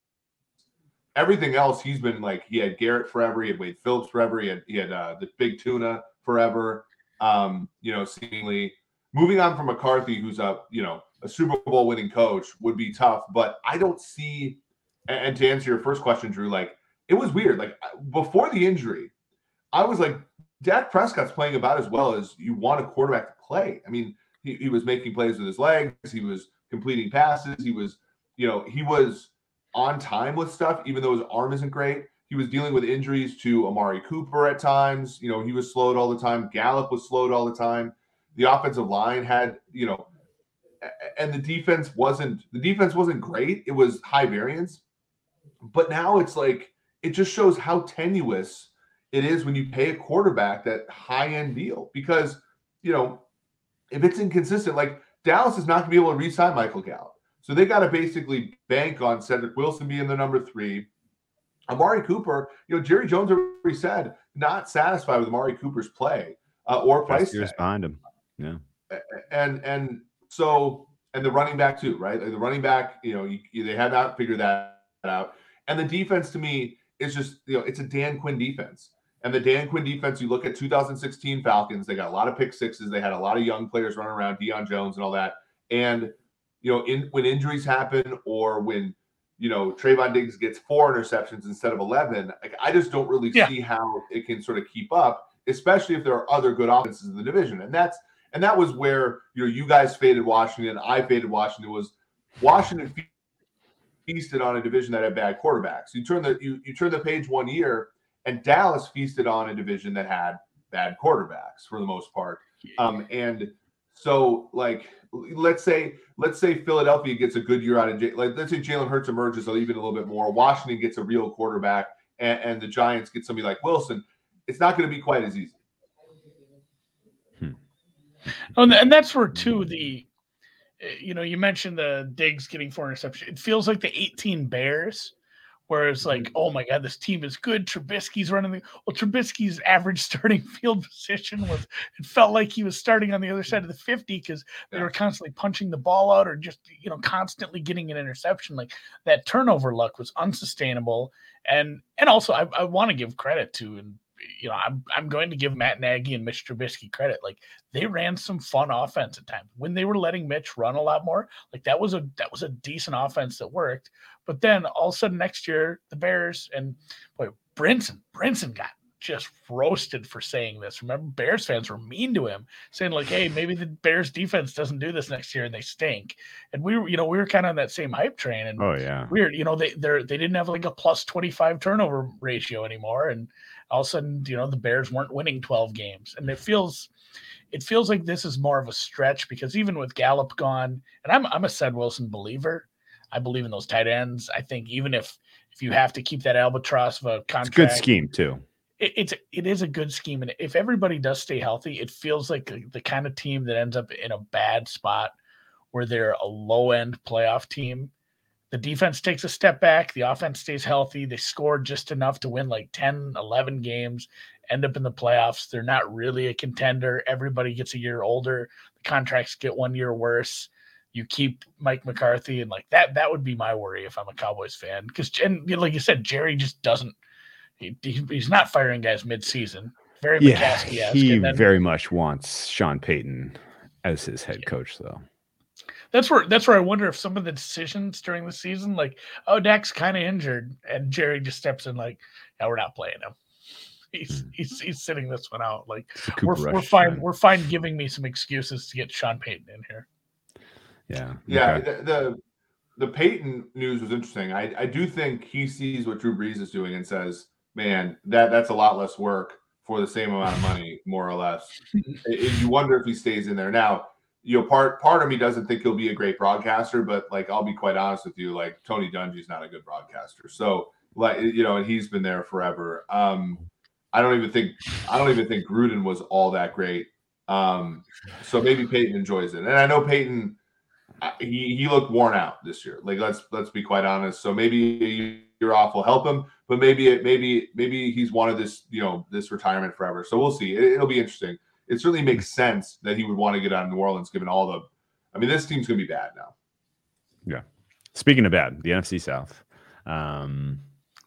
everything else he's been like he had Garrett forever, he had Wade Phillips forever, he had he had uh, the Big Tuna forever. Um, you know, seemingly moving on from McCarthy, who's a you know a Super Bowl winning coach, would be tough. But I don't see. And, to answer your first question, Drew, like it was weird. Like before the injury, I was like, Dak Prescott's playing about as well as you want a quarterback to play. I mean, he, he was making plays with his legs, he was completing passes, he was, you know, he was on time with stuff, even though his arm isn't great. He was dealing with injuries to Amari Cooper at times. You know, he was slowed all the time. Gallup was slowed all the time. The offensive line had, you know, and the defense wasn't the defense wasn't great. It was high variance. But now it's like it just shows how tenuous it is when you pay a quarterback that high end deal because you know if it's inconsistent, like Dallas is not going to be able to re-sign Michael Gallup, so they got to basically bank on Cedric Wilson being the number three. Amari Cooper, you know, Jerry Jones already said not satisfied with Amari Cooper's play uh, or price years behind him yeah and and so and the running back too, right? Like the running back, you know, you, you- they have not figured that out. And the defense to me is just you know it's a Dan Quinn defense. And the Dan Quinn defense, you look at 2016 Falcons, they got a lot of pick sixes. They had a lot of young players running around, Deion Jones and all that. And you know, in when injuries happen or when you know Trevon Diggs gets four interceptions instead of 11, like I just don't really Yeah. see how it can sort of keep up, especially if there are other good offenses in the division. And that's and that was where you know you guys faded Washington, I faded Washington. Was Washington feasted on a division that had bad quarterbacks? You turn the you you turn the page one year, and Dallas feasted on a division that had bad quarterbacks for the most part. Um, and so like let's say let's say Philadelphia gets a good year out of J- like let's say Jalen Hurts emerges even a little bit more. Washington gets a real quarterback, and, and the Giants get somebody like Wilson. It's not going to be quite as easy. Hmm. Oh, and- that's where too the, you know, you mentioned the Diggs getting four interceptions. It feels like the 18 Bears Whereas, mm-hmm. like, oh my God, this team is good. Trubisky's running the well. Trubisky's average starting field position was it felt like he was starting on the other side of the fifty because they were constantly punching the ball out or just you know constantly getting an interception. Like that turnover luck was unsustainable. And and also, I, I want to give credit to and you know, I'm I'm going to give Matt Nagy and Mitch Trubisky credit. Like they ran some fun offense at times when they were letting Mitch run a lot more. Like that was a that was a decent offense that worked. But then all of a sudden next year, the Bears and boy, Brinson, Brinson got just roasted for saying this. Remember, Bears fans were mean to him, saying like, "Hey, maybe the Bears defense doesn't do this next year and they stink." And we were, you know, we were kind of on that same hype train. And oh yeah, weird, you know, they they they didn't have like a plus twenty five turnover ratio anymore, and all of a sudden, you know, the Bears weren't winning twelve games, and it feels. It feels like this is more of a stretch because even with Gallup gone, and I'm I'm a Ced Wilson believer. I believe in those tight ends. I think even if if you have to keep that albatross of a contract, good scheme too it, it's it is a good scheme, and if everybody does stay healthy, it feels like the kind of team that ends up in a bad spot where they're a low end playoff team. The defense takes a step back, the offense stays healthy, they score just enough to win like 10, 11 games, end up in the playoffs. They're not really a contender. Everybody gets a year older, the contracts get one year worse. You keep Mike McCarthy, and like that, that would be my worry if I'm a Cowboys fan. Because, and like you said, Jerry just doesn't he, he, he's not firing guys midseason. Very yeah, he then, very much wants Sean Payton as his head coach, though. That's where that's where I wonder if some of the decisions during the season, like, oh, Dak's kind of injured, and Jerry just steps in like, yeah, we're not playing him. He's mm. he's he's sitting this one out. Like we're we're fine. We're fine giving me some excuses to get Sean Payton in here. Yeah. Yeah. Okay. The, the the Payton news was interesting. I, I do think he sees what Drew Brees is doing and says, man, that that's a lot less work for the same amount of money, more or less. you wonder if he stays in there. Now, you know, part part of me doesn't think he'll be a great broadcaster, but like I'll be quite honest with you, like Tony Dungy's not a good broadcaster. So like you know, and he's been there forever. Um, I don't even think I don't even think Gruden was all that great. Um, so maybe Payton enjoys it, and I know Payton. He he looked worn out this year. Like let's let's be quite honest. So maybe year off will help him but maybe it maybe maybe he's wanted this you know this retirement forever. So we'll see. It, will be interesting. It certainly makes sense that he would want to get out of New Orleans, given all the. I mean, this team's gonna be bad now. Yeah. Speaking of bad, the NFC South. Um,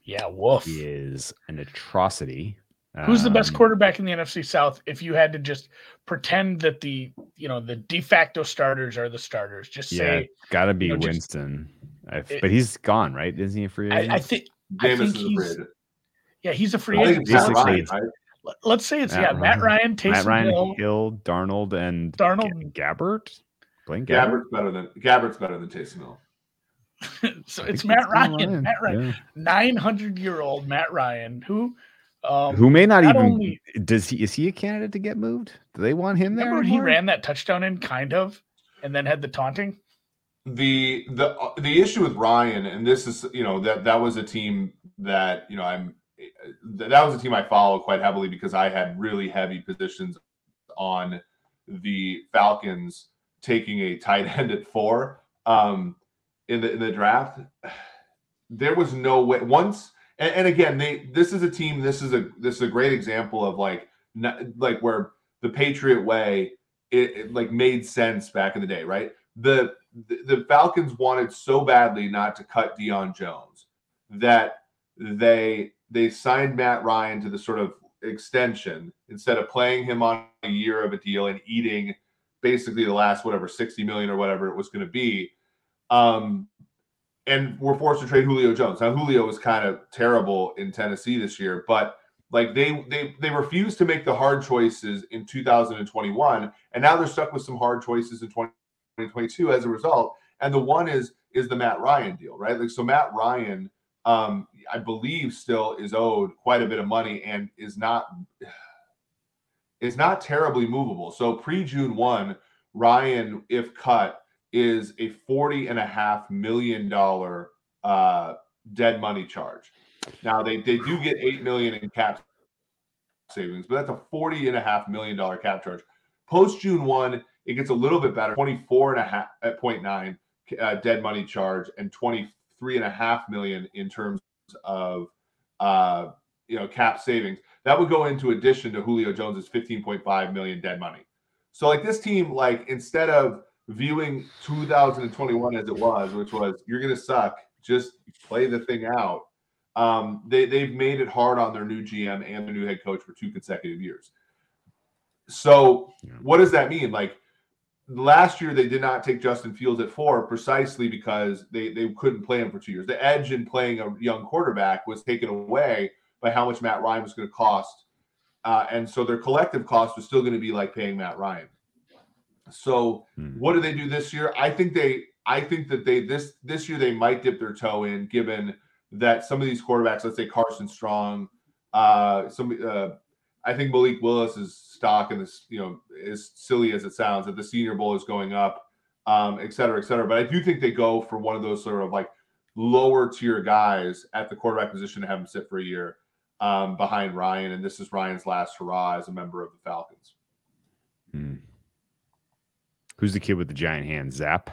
yeah, Wolf is an atrocity. Who's the best um, quarterback in the NFC South? If you had to just pretend that the you know the de facto starters are the starters, just say yeah, gotta be you know, Winston. Just, but he's gone, right? Isn't he a free agent? I, I think Jameis is a free agent. Yeah, he's a free agent. Basically, Ryan, let's say it's Matt yeah, Ryan, Matt Ryan, Taysom Matt Ryan, Hill, Hill, Darnold, and Darnold, G- Gabbert. Blaine Gabbert. Gabbert's better than Gabbert's better than Taysom Hill. so it's Matt Ryan. Ryan. Matt Ryan, nine hundred year old Matt Ryan, who um, who may not, not even only, does he is he a candidate to get moved? Do they want him there? Remember he ran that touchdown in kind of, and then had the taunting the the the issue with Ryan, and this is you know that that was a team that you know I'm that was a team I follow quite heavily because I had really heavy positions on the Falcons taking a tight end at four um, in the in the draft. There was no way once, and, and again, they this is a team. This is a this is a great example of like not, like where the Patriot way it, it like made sense back in the day, right? The the Falcons wanted so badly not to cut Deion Jones that they they signed Matt Ryan to the sort of extension instead of playing him on a year of a deal and eating basically the last whatever 60 million or whatever it was going to be. Um, and we're forced to trade Julio Jones. Now Julio was kind of terrible in Tennessee this year, but like they they they refused to make the hard choices in 2021, and now they're stuck with some hard choices in 20. 2022 as a result. And the one is is the Matt Ryan deal, right? Like so Matt Ryan um I believe still is owed quite a bit of money and is not is not terribly movable. So pre June 1, Ryan if cut is a 40 and a half million dollar uh dead money charge. Now they they do get 8 million in cap savings, but that's a 40 and a half million dollar cap charge. Post June 1, it gets a little bit better 24 and a half at 0.9 uh, dead money charge and 23 and a half million in terms of uh, you know cap savings. That would go into addition to Julio Jones's 15.5 million dead money. So like this team, like instead of viewing 2021 as it was, which was you're gonna suck, just play the thing out. Um, they they've made it hard on their new GM and their new head coach for two consecutive years. So Yeah. what does that mean? Like last year they did not take Justin Fields at four precisely because they they couldn't play him for two years. The edge in playing a young quarterback was taken away by how much Matt Ryan was going to cost, uh, and so their collective cost was still going to be like paying Matt Ryan. So Hmm. what do they do this year? I think they I think that they this this year they might dip their toe in, given that some of these quarterbacks, let's say Carson Strong, uh, some uh, I think Malik Willis's stock in this, you know, as silly as it sounds, that the Senior Bowl is going up, um, et cetera, et cetera. But I do think they go for one of those sort of like lower tier guys at the quarterback position to have him sit for a year um, behind Ryan. And this is Ryan's last hurrah as a member of the Falcons. Hmm. Who's the kid with the giant hands? Zap.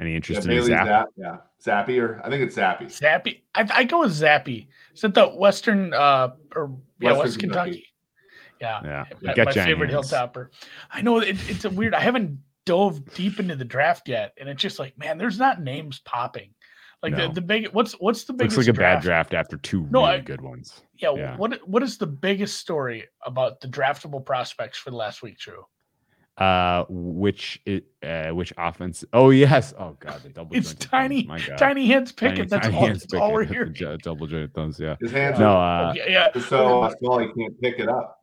Any Yeah, interest in Bailey Zap? Zapp, yeah, Zappy, or I think it's Zappy. Zappy. I, I go with Zappy. Is it the Western uh or yeah, Western West Kentucky? Kentucky. Yeah. Yeah, My, got my giant favorite hands. hilltopper. I know it, it's a weird. I haven't dove deep into the draft yet, and it's just like, man, there's not names popping. Like No. the, the big what's what's the biggest Looks like a bad draft? draft after two No, really I- good ones. Yeah, Yeah. What what is the biggest story about the draftable prospects for the last week, Drew? Uh, which it, uh, which offense? Oh yes. Oh god, the double. It's jointed thumbs. tiny, My God. tiny hands Tiny- That's tiny all. hands That's all we're Pickett, hearing. Double jointed thumbs. Yeah. His hands No. are Uh, yeah, yeah. so small he can't pick it up.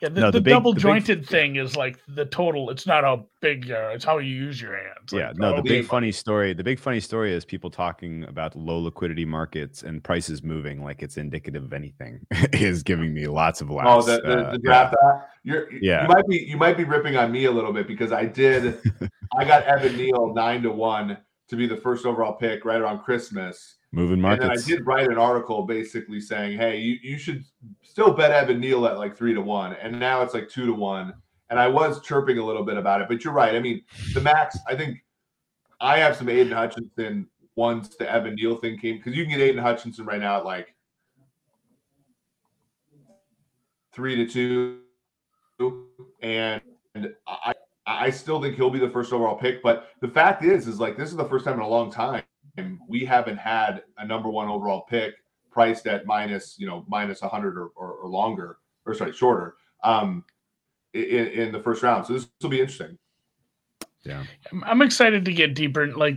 Yeah, the, No, the, the big- double the big- jointed thing is like the total. It's not how big, uh, it's how you use your hands. Yeah, no, the oh, big funny story, the big funny story is people talking about low liquidity markets and prices moving like it's indicative of anything is giving me lots of Oh, laughs. the, the, Uh, the draft. app? You're, Yeah. You might be you might be ripping on me a little bit because I did. I got Evan Neal nine to one to be the first overall pick right around Christmas, moving markets. and I did write an article basically saying, "Hey, you, you should still bet Evan Neal at like three to one," and now it's like two to one. And I was chirping a little bit about it, but you're right. I mean, the max. I think I have some Aidan Hutchinson once the Evan Neal thing came because you can get Aidan Hutchinson right now at like three to two, and I I still think he'll be the first overall pick. But the fact is, is like this is the first time in a long time we haven't had a number one overall pick priced at minus you know minus 100 or, or, or longer or sorry shorter um in, in the first round. So this will be interesting. Yeah, I'm- I'm excited to get deeper. Like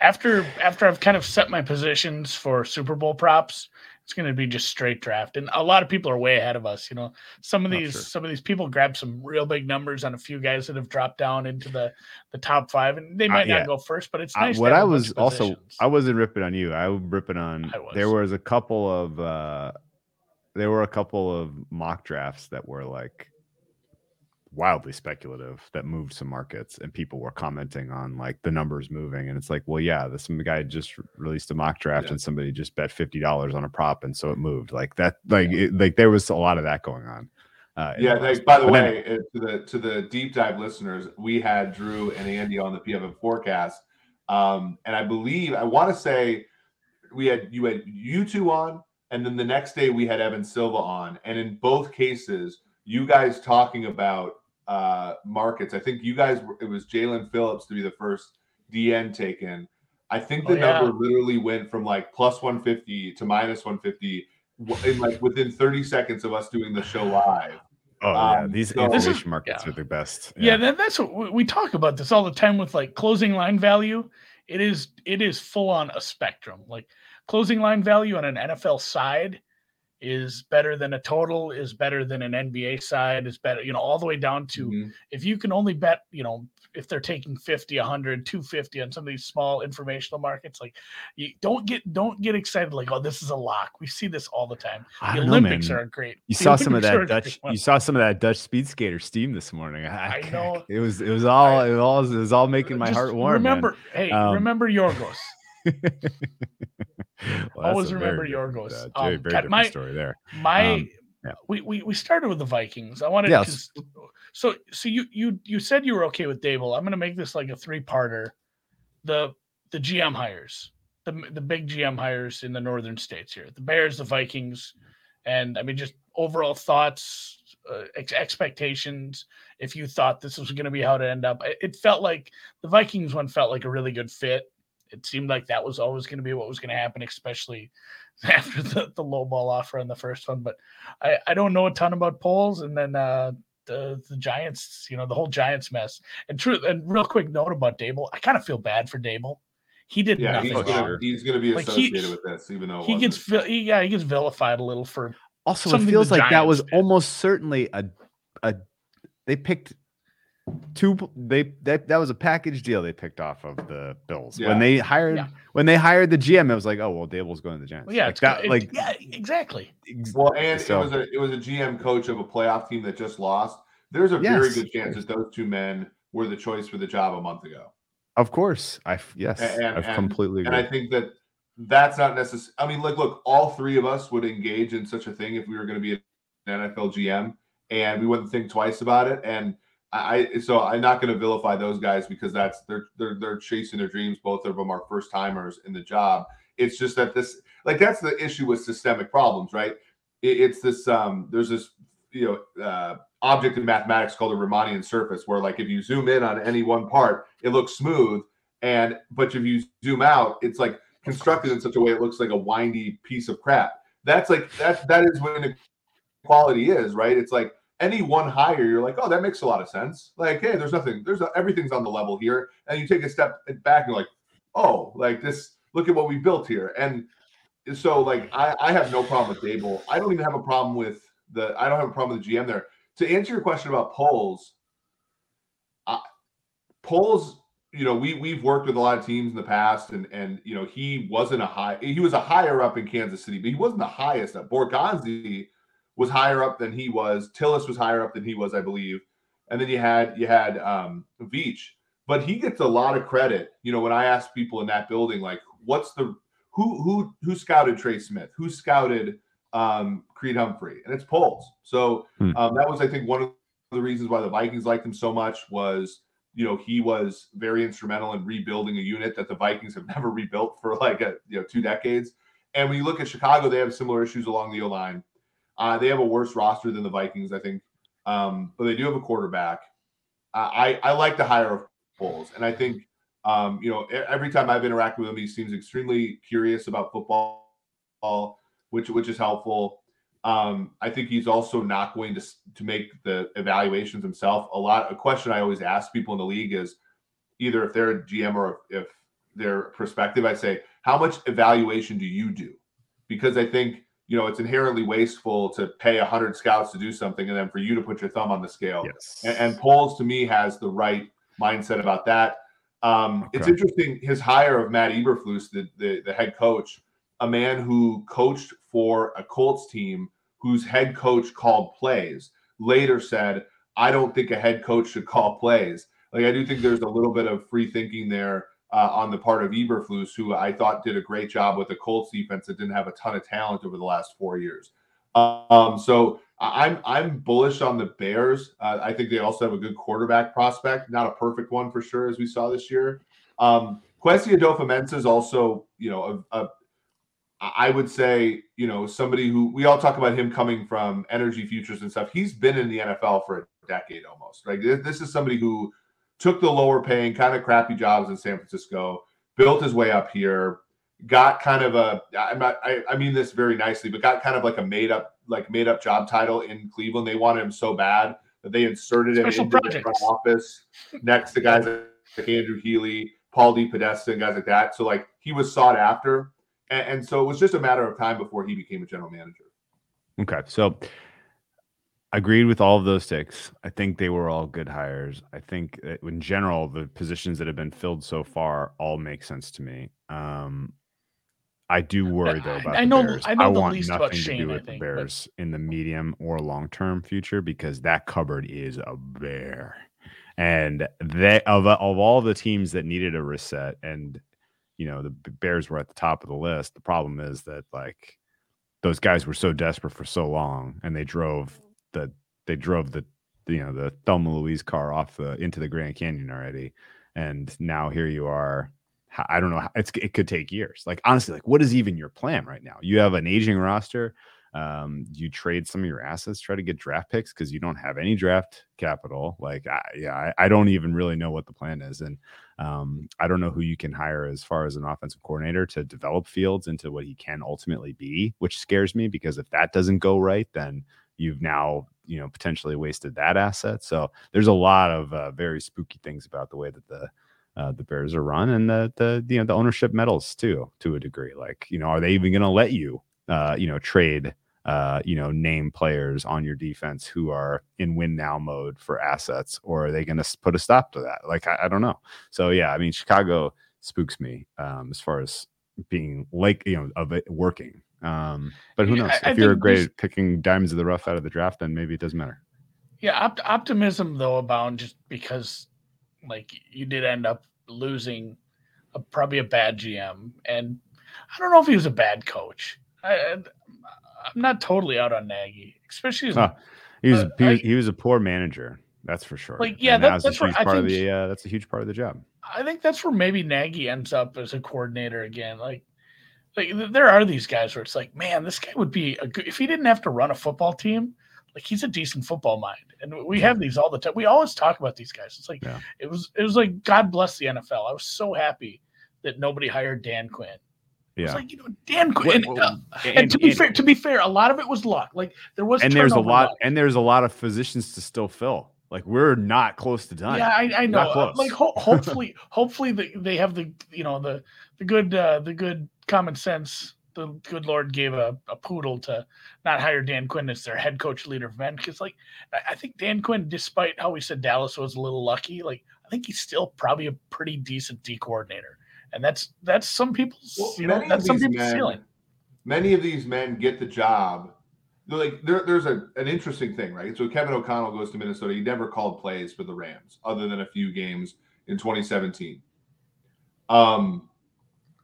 after after I've kind of set my positions for Super Bowl props, it's going to be just straight draft. And a lot of people are way ahead of us. You know, some of Oh, these sure. some of these people grab some real big numbers on a few guys that have dropped down into the the top five, and they Uh, might yeah. not go first. But it's nice. to what I was also. I wasn't ripping on you. I was ripping on. Was. There was a couple of uh there were a couple of mock drafts that were like wildly speculative that moved some markets and people were commenting on like the numbers moving. And it's like well yeah this some guy just released a mock draft Yeah. and somebody just bet $50 on a prop and so it moved. Like that like it, like there was a lot of that going on uh yeah like, by the but way uh, to the to the deep dive listeners we had drew and andy on the pff forecast um and i believe i want to say we had you had you two on and then the next day we had evan silva on. And in both cases you guys talking about uh markets i think you guys were- it was jaelan phillips to be the first dn taken i think the Oh, yeah. number literally went from like plus 150 to minus 150 in like within 30 seconds of us doing the show live oh yeah um, these so- This is- markets yeah. are the best yeah, that, that's what we, we talk about this all the time with like closing line value. It is it is full on a spectrum. Like closing line value on an NFL side is better than a total, is better than an NBA side, is better, you know, all the way down to Mhm. if you can only bet, you know, if they're taking 50, 100, 250 on some of these small informational markets, like you don't get don't get excited like, oh, this is a lock. We see this all the time. The don't know, Olympics are a great. You the saw some of that Dutch. You saw some of that Dutch speed skater steam this morning. I, I know. It was. It was all. It was all. It was all making my heart warm. man. Remember, hey, Um, remember Yorgos. Well, Always remember very Yorgos. Uh, very, Um, very God, my- story there. My Um, yeah. we, we we started with the Vikings. I wanted Yes. to so so you you you said you were okay with Daboll. I'm gonna make this like a three parter. The the GM hires. the the big GM hires in the northern states here. The Bears, the Vikings, and I mean just overall thoughts, uh, ex- expectations. If you thought this was going to be how to end up, it, it felt like the Vikings one felt like a really good fit. It seemed like that was always going to be what was going to happen, especially after the, the low ball offer on the first one. But I, I don't know a ton about Poles, and then uh, the the Giants, you know, the whole Giants mess. And true, and real quick note about Daboll, I kind of feel bad for Daboll. He did Yeah, nothing he's gonna, wrong. he's gonna be Like, he- associated with this, even though He gets wasn't. vil- he, yeah, he gets vilified a little for Also, it feels like that was did. almost certainly a a they picked two they that that was a package deal they picked off of the Bills Yeah. when they hired Yeah. when they hired the GM. It was like, oh well, Daboll's going to the Giants. well, yeah, like it's that. it- like yeah, exactly. ex- Well, and So- it was a it was a GM coach of a playoff team that just lost. There's a very good chance that those two men were the choice for the job a month ago. of course, I f- yes, And- I and- completely And agree. I think that that's not necessary. I mean, like, look, all three of us would engage in such a thing if we were going to be an NFL GM, and we wouldn't think twice about it. And I, so I'm not going to vilify those guys because that's they're they're they're chasing their dreams. Both of them are first timers in the job. It's just that this, like, that's the issue with systemic problems, right? It, it's this. Um, there's this, you know, uh, object in mathematics called a Riemannian surface, where like if you zoom in on any one part, it looks smooth, and but if you zoom out, it's like constructed in such a way it looks like a windy piece of crap. That's like that that is what inequality is, right? It's like any one hire, you're like, oh, that makes a lot of sense. Like, hey, there's nothing, there's a, everything's on the level here, and you take a step back and like, oh, like this, look at what we built here, and so like I, I have no problem with Daboll. I don't even have a problem with the I don't have a problem with the GM there. To answer your question about Poles, I, Poles you know, we we've worked with a lot of teams in the past, and and you know, he wasn't a high. He was a higher up in Kansas City, but he wasn't the highest. Up. Borgonzi was higher up than he was. Tillis was higher up than he was, I believe. And then you had you had um, Veach, but he gets a lot of credit. You know, when I ask people in that building, like, what's the who who who scouted Trey Smith? Who scouted um, Creed Humphrey? And it's Poles. So Hmm. um, that was, I think, one of the reasons why the Vikings liked him so much was you know he was very instrumental in rebuilding a unit that the Vikings have never rebuilt for like a you know two decades. And when you look at Chicago, they have similar issues along the O line. Uh, they have a worse roster than the Vikings, I think, um, but they do have a quarterback. Uh, I I like the hire of and I think um, you know every time I've interacted with him, he seems extremely curious about football, which which is helpful. Um, I think he's also not going to to make the evaluations himself. A lot a question I always ask people in the league is either if they're a GM or if they're perspective, I say, how much evaluation do you do? Because I think you know it's inherently wasteful to pay a hundred scouts to do something and then for you to put your thumb on the scale. yes, And, and Poles to me has the right mindset about that. Um, It's interesting his hire of Matt Eberflus, the, the the head coach, a man who coached for a Colts team whose head coach called plays, later said, "I don't think a head coach should call plays." Like I do think there's a little bit of free thinking there uh, on the part of Eberflus, who I thought did a great job with the Colts defense that didn't have a ton of talent over the last four years. Um, so I'm I'm bullish on the Bears. Uh, I think they also have a good quarterback prospect, not a perfect one for sure, as we saw this year. Um, Adofo-Mensah is also, you know, a, a I would say, you know, somebody who we all talk about him coming from energy futures and stuff. He's been in the NFL for a decade almost. Like this is somebody who took the lower paying, kind of crappy jobs in San Francisco, built his way up here, got kind of a I'm not I, I mean this very nicely, but got kind of like a made up like made up job title in Cleveland. They wanted him so bad that they inserted him Special into the front office next to guys like Andrew Healy, Paul DePodesta, and guys like that. So like he was sought after. And, and so it was just a matter of time before he became a general manager. Okay, so agreed with all of those takes. I think they were all good hires. I think that in general, the positions that have been filled so far all make sense to me. Um, I do worry though about I the know- Bears. I know the want least nothing about to do with think, the but- Bears in the medium or long term future because that cupboard is a bear. And they of of all the teams that needed a reset, and you know the Bears were at the top of the list. The problem is that like those guys were so desperate for so long, and they drove the they drove the you know the Thelma Louise car off the into the Grand Canyon already, and now here you are, I don't know. It's it could take years. Like honestly, like what is even your plan right now? You have an aging roster. Um, you trade some of your assets, try to get draft picks because you don't have any draft capital. Like, I, yeah, I, I, don't even really know what the plan is, and um, I don't know who you can hire as far as an offensive coordinator to develop Fields into what he can ultimately be, which scares me because if that doesn't go right, then you've now you know potentially wasted that asset. So there's a lot of uh, very spooky things about the way that the uh, the Bears are run and the the you know the ownership meddles too to a degree. Like you know, are they even going to let you uh, you know trade uh, you know name players on your defense who are in win now mode for assets, or are they going to put a stop to that? Like I, I, don't know. So yeah, I mean Chicago spooks me um, as far as being like you know of it working. Um, but who knows? I, if I you're great at picking diamonds of the rough out of the draft, then maybe it doesn't matter. Yeah, op- optimism though abound just because like you did end up losing a, probably a bad GM, and I don't know if he was a bad coach. I, am not totally out on Nagy, especially. As, huh. he was uh, he, was, he was a poor manager. That's for sure. Like, yeah, that, that's, huge part of the. Uh, that's a huge part of the job. I think that's where maybe Nagy ends up as a coordinator again. Like, like there are these guys where it's like, man, this guy would be a good if he didn't have to run a football team. Like he's a decent football mind, and we have these all the time. We always talk about these guys. It's like yeah. it was it was like God bless the NFL. I was so happy that nobody hired Dan Quinn. Yeah. It's like you know Dan Quinn. Well, well, and, and, to be and, fair, to be fair, a lot of it was luck. Like there was and there's a lot luck. and there's a lot of positions to still fill. Like we're not close to done. Yeah, I, I know. Like ho- hopefully, hopefully the, they have the you know the the good uh, the good common sense the good Lord gave a, a poodle to not hire Dan Quinn as their head coach leader of men. Because like I think Dan Quinn, despite how we said Dallas was a little lucky, like I think he's still probably a pretty decent D coordinator. And that's that's some people's well, you know that's some people's men, feeling. Many of these men get the job. Like there, there's a, an interesting thing, right? So Kevin O'Connell goes to Minnesota. He never called plays for the Rams, other than a few games in 2017. Um,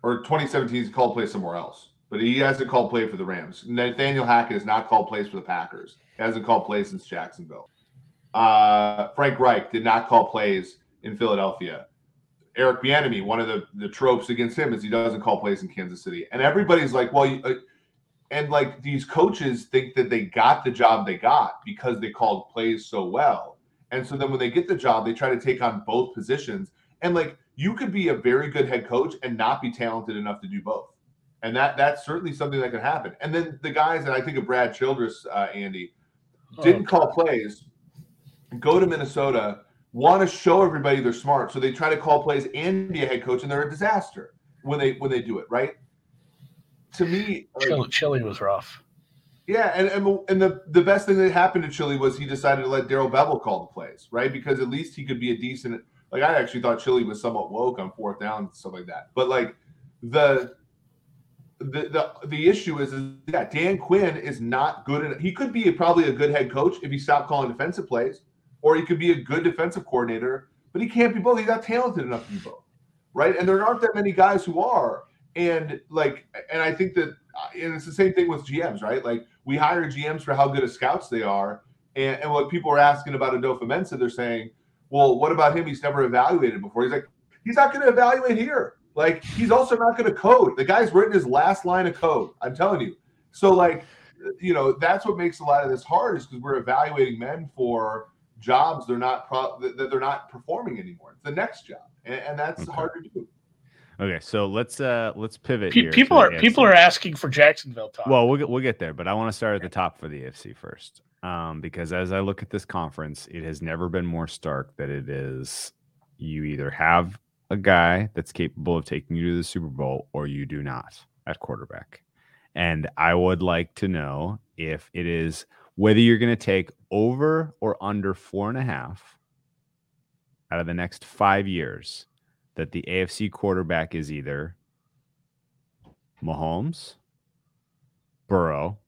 or 2017 he called plays somewhere else but he hasn't called play for the Rams. Nathaniel Hackett has not called plays for the Packers. He hasn't called plays since Jacksonville. Uh, Frank Reich did not call plays in Philadelphia. Eric Bieniemy, one of the, the tropes against him is he doesn't call plays in Kansas City. And everybody's like, well, you, uh, and like these coaches think that they got the job they got because they called plays so well. And so then when they get the job, they try to take on both positions. And like you could be a very good head coach and not be talented enough to do both and that that's certainly something that can happen. And then the guys, and I think of Brad Childress, uh, Andy, didn't call plays, go to Minnesota, want to show everybody they're smart, so they try to call plays and be a head coach, and they're a disaster when they when they do it. Right? To me, Chili, Chili was rough. Yeah, and and, and the, the best thing that happened to Chili was he decided to let Darrell Bevell call the plays, right? Because at least he could be a decent. Like I actually thought Chili was somewhat woke on fourth down and stuff like that. But like the the, the the issue is, is that Dan Quinn is not good. At, he could be a, probably a good head coach if he stopped calling defensive plays, or he could be a good defensive coordinator. But he can't be both. He's not talented enough to be both, right? And there aren't that many guys who are. And like, and I think that, uh, and it's the same thing with GMs, right? Like we hire GMs for how good of scouts they are. And, and what people are asking about Adofo-Mensah, they're saying, well, what about him? He's never evaluated before. He's like, he's not going to evaluate here. Like he's also not going to code. The guy's written his last line of code. I'm telling you. So like, you know, that's what makes a lot of this hard is because we're evaluating men for jobs they're not pro- that they're not performing anymore. It's the next job, and, and that's okay. hard to do. Okay, so let's uh let's pivot. People are people are asking for Jacksonville talk. Well, we'll get, we'll get there, but I want to start at the top for the AFC first, um, because as I look at this conference, it has never been more stark that it is. You either have a guy that's capable of taking you to the Super Bowl or you do not at quarterback. And I would like to know if it is whether you're going to take over or under four and a half out of the next five years that the AFC quarterback is either Mahomes, Burrow,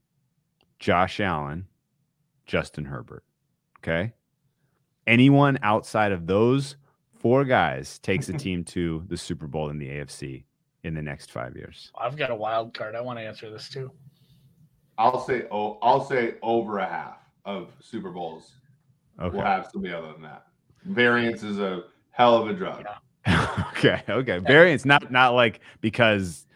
Josh Allen, Justin Herbert. Okay. Anyone outside of those four guys takes a team to the Super Bowl in the AFC in the next five years? I've got a wild card. I want to answer this too. I'll say oh, I'll say over a half of Super Bowls. Okay. We'll have somebody other than that. Variance is a hell of a drug. Yeah. okay, okay. Variance, not not like because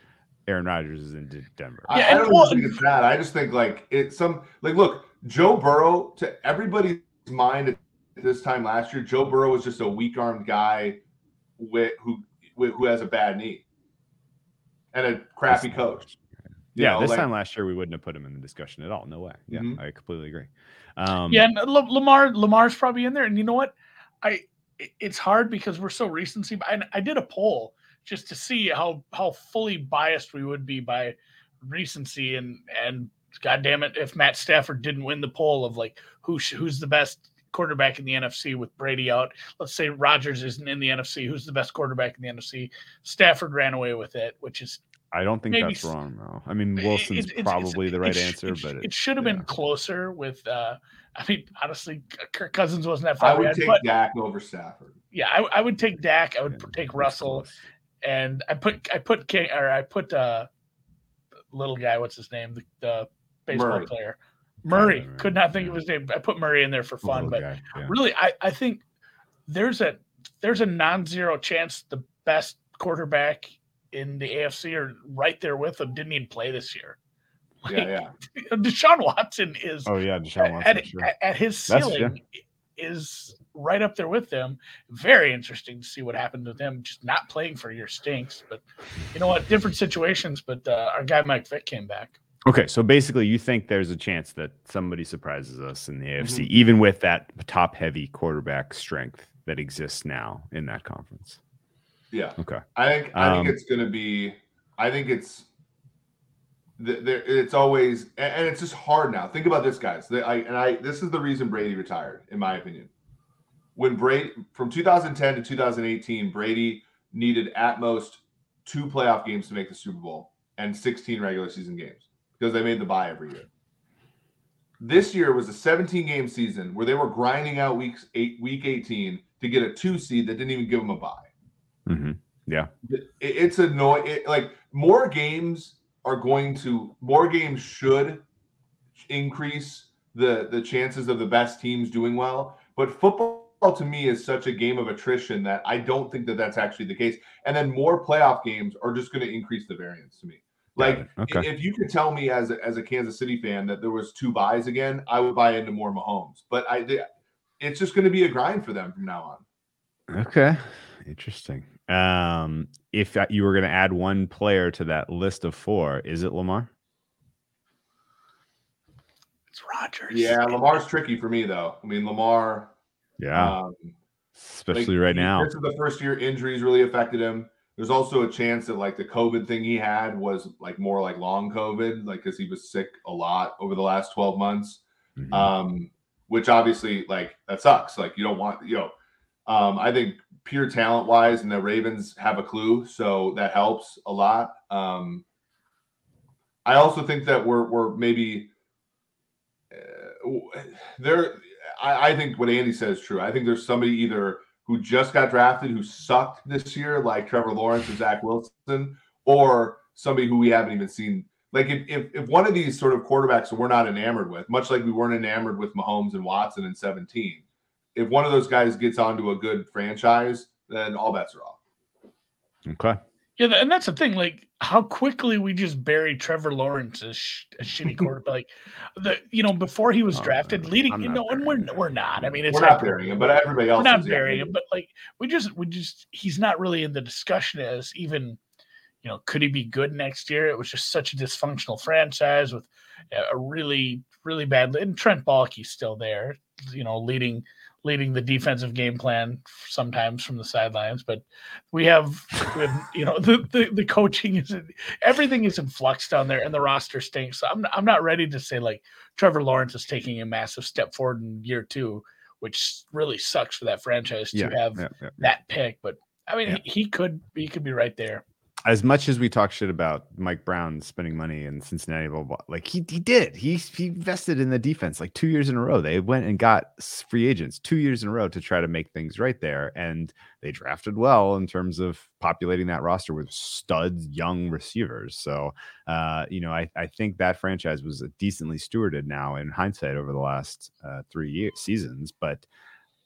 Aaron Rodgers is in D- Denver. I, Yeah, I don't well- think it's that. I just think like it's some like look, Joe Burrow to everybody's mind at this time last year, Joe Burrow was just a weak armed guy with who with, who has a bad knee and a crappy coach. You yeah, know, this like- time last year we wouldn't have put him in the discussion at all. No way. Yeah, Mhm. I completely agree. Um, yeah, and L- Lamar Lamar's probably in there. And you know what? I it- it's hard because we're so recency. And I did a poll just to see how how fully biased we would be by recency and and God damn it, if Matt Stafford didn't win the poll of like who who's the best quarterback in the NFC with Brady out. Let's say Rodgers isn't in the NFC. Who's the best quarterback in the NFC? Stafford ran away with it, which is I don't think that's wrong though. I mean, it- Wilson's it's- it's- probably it's- the right it answer, it but it should have yeah. been closer with. uh I mean, honestly, Kirk Cousins wasn't that far. I would ahead, take but Dak over Stafford. yeah, I, I would take Dak. I would Yeah, take Russell, close. and I put I put King or I put uh little guy. What's his name? The, the baseball Murray. player Murray. Murray, Could not think of his name. I put Murray in there for fun, Little but guy, yeah. really, I I think there's a there's a non-zero chance the best quarterback in the AFC are right there with him. Didn't even play this year. Like, Yeah, yeah. Deshaun Watson is Oh yeah, Deshaun Watson. at, sure. at, at his That's ceiling is right up there with them. Very interesting to see what happened with them. Just not playing for your stinks, but you know what? Different situations. But uh, our guy Mike Vick came back. Okay, so basically, you think there's a chance that somebody surprises us in the AFC, Mhm. even with that top-heavy quarterback strength that exists now in that conference. Yeah. Okay. I think I think Um, it's going to be. I think it's. Th- There, it's always, and it's just hard now. Think about this, guys. The- I, and I, this is the reason Brady retired, in my opinion. When Brady, from 2010 to 2018, Brady needed at most two playoff games to make the Super Bowl and 16 regular season games because they made the bye every year. This year was a 17 game season where they were grinding out weeks eight, week 18 to get a two seed that didn't even give them a bye hmm it- it's annoying. It, like more games are going to more games should increase the the chances of the best teams doing well. But football to me is such a game of attrition that I don't think that that's actually the case. And then more playoff games are just going to increase the variance to me. Like. Okay. if you could tell me as a, as a Kansas City fan that there was two buys again, I would buy into more Mahomes. But I, it's just going to be a grind for them from now on. Okay. Interesting. Um, if you were going to add one player to that list of four, is it Lamar? It's Rodgers. Yeah, Lamar's tricky for me though. I mean, Lamar. Yeah, Um, especially like, right he- now. This is the first year injuries really affected him. There's also a chance that like the COVID thing he had was like more like long COVID, like because he was sick a lot over the last 12 months. Mhm. Um, which obviously like that sucks. Like you don't want, you know, um, I think pure talent wise, and the Ravens have a clue, so that helps a lot. Um, I also think that we're we're maybe uh, there. I, I think what Andy says is true. I think there's somebody either who just got drafted who sucked this year, like Trevor Lawrence or Zach Wilson, or somebody who we haven't even seen. Like if, if if one of these sort of quarterbacks we're not enamored with, much like we weren't enamored with Mahomes and Watson in 17, if one of those guys gets onto a good franchise, then all bets are off. Okay. Yeah, and that's the thing. Like how quickly we just bury Trevor Lawrence as sh- a shitty quarterback. like the you know before he was Oh, drafted, no, leading. You know, and we're we're not. I mean, it's we're not happened. burying him, but everybody else we're not is, burying him, but like we just we just he's not really in the discussion as even you know could he be good next year? It was just such a dysfunctional franchise with a- a really really bad and Trent Baalke's still there, you know, leading leading the defensive game plan sometimes from the sidelines, but we have, we have you know the, the the coaching is everything is in flux down there and the roster stinks. So I'm I'm not ready to say like Trevor Lawrence is taking a massive step forward in year two, which really sucks for that franchise to Yeah, have yeah, yeah. that pick. But I mean, he, he could he could be right there. As much as we talk shit about Mike Brown spending money in Cincinnati, blah, blah, blah, like he, he did. He he invested in the defense like two years in a row. They went and got free agents two years in a row to try to make things right there, and they drafted well in terms of populating that roster with studs, young receivers. So, uh, you know, I I think that franchise was decently stewarded now in hindsight over the last uh, three years seasons, but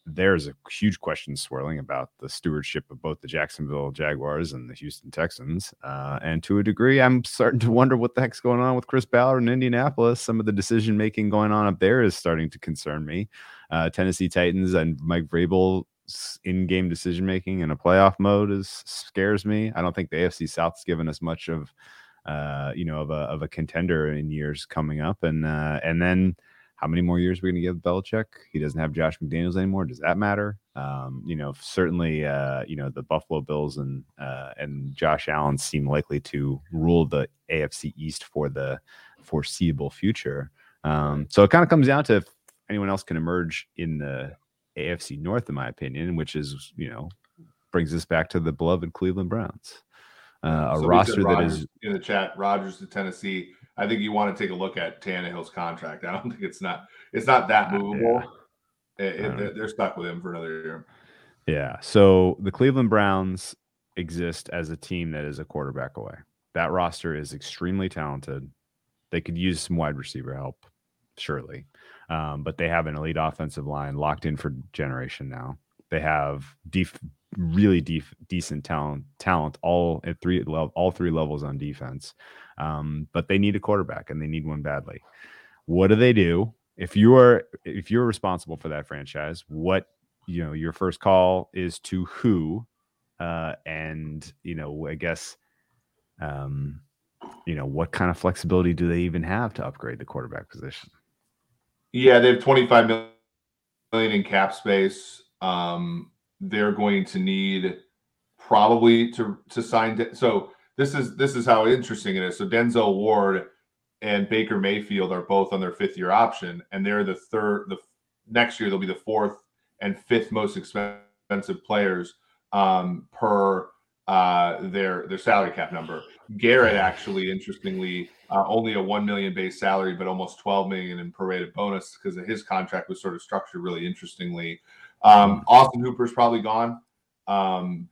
there's a huge question swirling about the stewardship of both the Jacksonville Jaguars and the Houston Texans. Uh, and to a degree, I'm starting to wonder what the heck's going on with Chris Ballard in Indianapolis. Some of the decision making going on up there is starting to concern me. Uh, Tennessee Titans and Mike Vrabel in-game decision making in a playoff mode is scares me. I don't think the AFC South's given us much of, uh, you know, of a of a contender in years coming up, and uh, and then how many more years are we're going to give Belichick? He doesn't have Josh McDaniels anymore. Does that matter? Um, you know, certainly, uh, you know, the Buffalo Bills and uh, and Josh Allen seem likely to rule the AFC East for the foreseeable future. Um, so it kind of comes down to if anyone else can emerge in the AFC North, in my opinion, which is you know brings us back to the beloved Cleveland Browns, uh, a so roster that is in the chat. Rodgers to Tennessee. I think you want to take a look at Tannehill's contract. I don't think it's not it's not that movable. Yeah. It, it, they're stuck with him for another year. Yeah. So the Cleveland Browns exist as a team that is a quarterback away. That roster is extremely talented. They could use some wide receiver help, surely. Um, but they have an elite offensive line locked in for generation now. They have def- really def- decent talent, talent all at three level all three levels on defense. Um, but they need a quarterback and they need one badly. What do they do if you are if you're responsible for that franchise? What you know your first call is to who, uh, and you know I guess, um, you know what kind of flexibility do they even have to upgrade the quarterback position? Yeah, they have 25 million in cap space. Um, they're going to need probably to to sign. so this is this is how interesting it is. So Denzel Ward and Baker Mayfield are both on their fifth year option, and they're the third. The next year they'll be the fourth and fifth most expensive players um, per uh, their their salary cap number. Garrett actually, interestingly, uh, only a one million base salary, but almost twelve million in prorated bonus because his contract was sort of structured really interestingly. Um, Austin Hooper's probably gone. Um,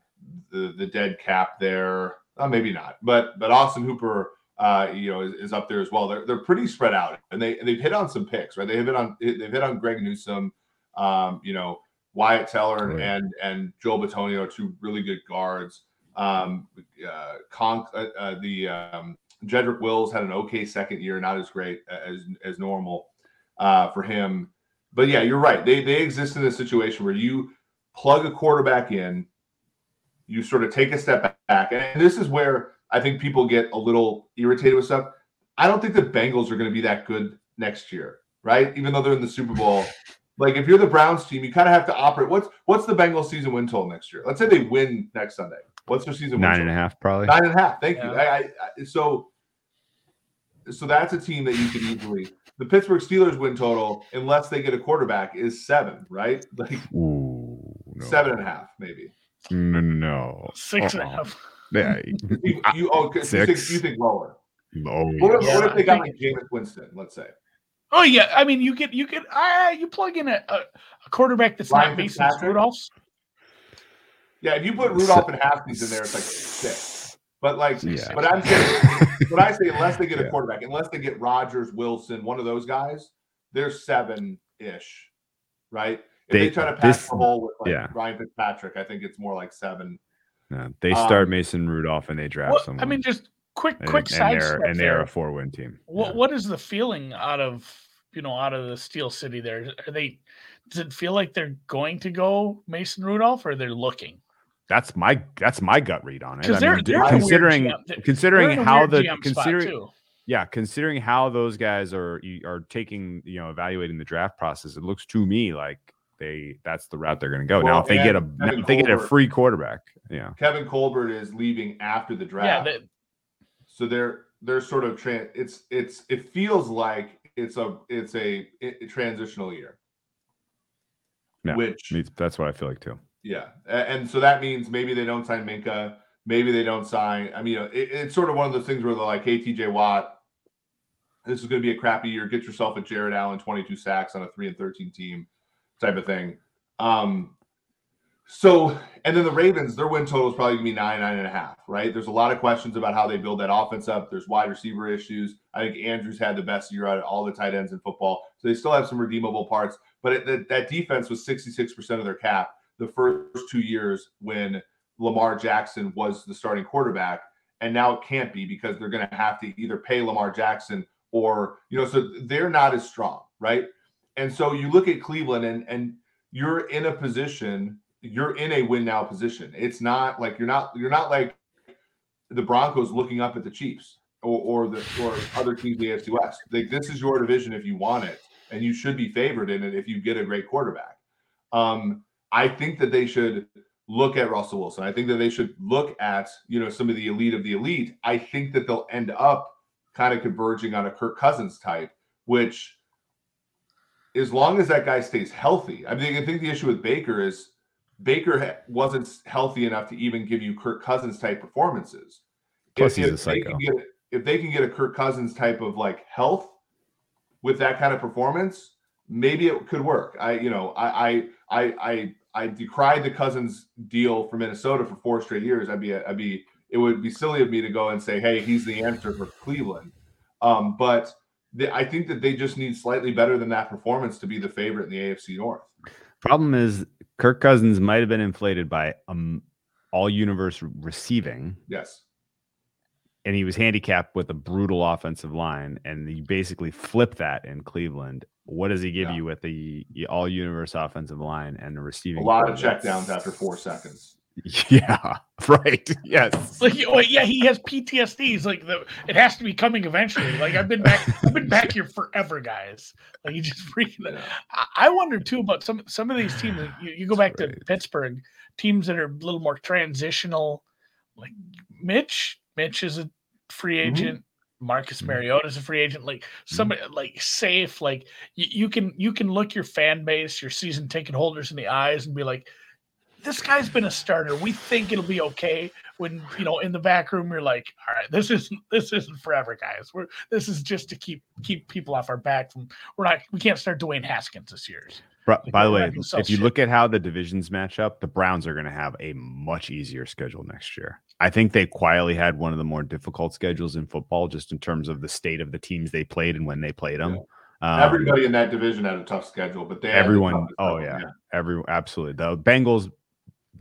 the the dead cap there, uh, maybe not, but but Austin Hooper, uh, you know, is, is, up there as well. They're they're pretty spread out, and they they've hit on some picks, right? They've hit on they've hit on Greg Newsome, um, you know, Wyatt Teller and, and and Joel Bitonio, two really good guards. Um, uh, Conk, uh, uh, the um, Jedrick Wills had an okay second year, not as great as as normal uh, for him. But yeah, you're right. They they exist in a situation where you plug a quarterback in, you sort of take a step back, and this is where I think people get a little irritated with stuff. I don't think the Bengals are going to be that good next year, right? Even though they're in the Super Bowl. Like if you're the Browns team, you kind of have to operate. What's what's the Bengals season win total next year? Let's say they win next Sunday. What's their season? Nine and a half, probably. Nine and a half. Thank yeah. you. I, I, so, so that's a team that you could easily. The Pittsburgh Steelers win total, unless they get a quarterback, is seven. Right? Like Ooh, no. seven and a half, maybe. No, no, six uh-uh. and a half. Yeah, you, you, oh, six. You, think, you think lower? Oh, what, if, yeah. what if they got like Jameis Winston? Let's say. Oh yeah, I mean you get you get uh, you plug in a, a, a quarterback that's Ryan not Mason Rudolph's. Yeah, if you put Rudolph and Haskins in there, it's like six. But like, yeah. but I'm saying, but I say unless they get a quarterback, unless they get Rodgers, Wilson, one of those guys, they're seven ish, right? If they, they, try to pass this, the hole with like yeah. Ryan Fitzpatrick, I think it's more like seven. Yeah, they start um, Mason Rudolph and they draft well, someone. I mean, just quick, quick and, side and they're, and they're a four win team. What yeah. what is the feeling out of you know out of the Steel City? There, are they? Does it feel like they're going to go Mason Rudolph, or they're looking? That's my that's my gut read on it. I they're, mean, they're considering considering how the considering yeah considering how those guys are are taking you know evaluating the draft process, it looks to me like they that's the route they're going to go. Well, now if they get a if they get a free quarterback, yeah. Kevin Colbert is leaving after the draft, yeah, they, so they're they're sort of trans. It's it's it feels like it's a it's a, a transitional year. Yeah, which that's what I feel like too. Yeah, and so that means maybe they don't sign Minkah. Maybe they don't sign. I mean, it, it's sort of one of those things where they're like, "Hey, T.J. Watt, this is going to be a crappy year. Get yourself a Jared Allen, 22 sacks on a three and 13 team, type of thing." Um, So, and then the Ravens, their win total is probably gonna be nine, nine and a half, right? There's a lot of questions about how they build that offense up. There's wide receiver issues. I think Andrews had the best year out of all the tight ends in football. So they still have some redeemable parts, but it, that, that defense was 66% of their cap the first two years when Lamar Jackson was the starting quarterback. And now it can't be because they're going to have to either pay Lamar Jackson or, you know, so they're not as strong, right? And so you look at Cleveland and, and you're in a position you're in a win now position. It's not like you're not you're not like the Broncos looking up at the Chiefs or, or the or other teams in the AFC West. Like this is your division if you want it, and you should be favored in it if you get a great quarterback. Um, I think that they should look at Russell Wilson. I think that they should look at you know some of the elite of the elite. I think that they'll end up kind of converging on a Kirk Cousins type, which as long as that guy stays healthy. I mean, I think the issue with Baker is Baker wasn't healthy enough to even give you Kirk Cousins type performances. Plus, if, he's a psycho. They get, if they can get a Kirk Cousins type of like health with that kind of performance, maybe it could work. I, you know, I, I, I, I, I decried the Cousins deal for Minnesota for four straight years. I'd be, I'd be, it would be silly of me to go and say, hey, he's the answer for Cleveland. Um, but the, I think that they just need slightly better than that performance to be the favorite in the AFC North. Problem is, Kirk Cousins might have been inflated by um, all universe receiving, Yes. And he was handicapped with a brutal offensive line, and you basically flip that in Cleveland. What does he give Yeah. you with the, all universe offensive line and the receiving? A lot of core that's- checkdowns after four seconds. Yeah, right. Yes. Like, well, yeah, he has PTSD. He's like, the, it has to be coming eventually. Like, I've been back, I've been back here forever, guys. Like, you just freaking. Yeah. I, I wonder too about some some of these teams. You, you go back to Pittsburgh, teams that are a little more transitional. Like Mitch, Mitch is a free Mhm. agent. Marcus Mhm. Mariota is a free agent. Like somebody like safe. Like you, you can you can look your fan base, your season ticket holders in the eyes and be like, this guy's been a starter. We think it'll be okay. When you know in the back room, you're like, all right, this isn't this isn't forever, guys. We're this is just to keep keep people off our back from. We're not we can't start Dwayne Haskins this year. Bro- Like, By the way, not gonna if you shit. look at how the divisions match up, the Browns are going to have a much easier schedule next year. I think they quietly had one of the more difficult schedules in football, just in terms of the state of the teams they played and when they played them. Um, Everybody in that division had a tough schedule, but they everyone- toughest oh, schedule, yeah. every absolutely the Bengals,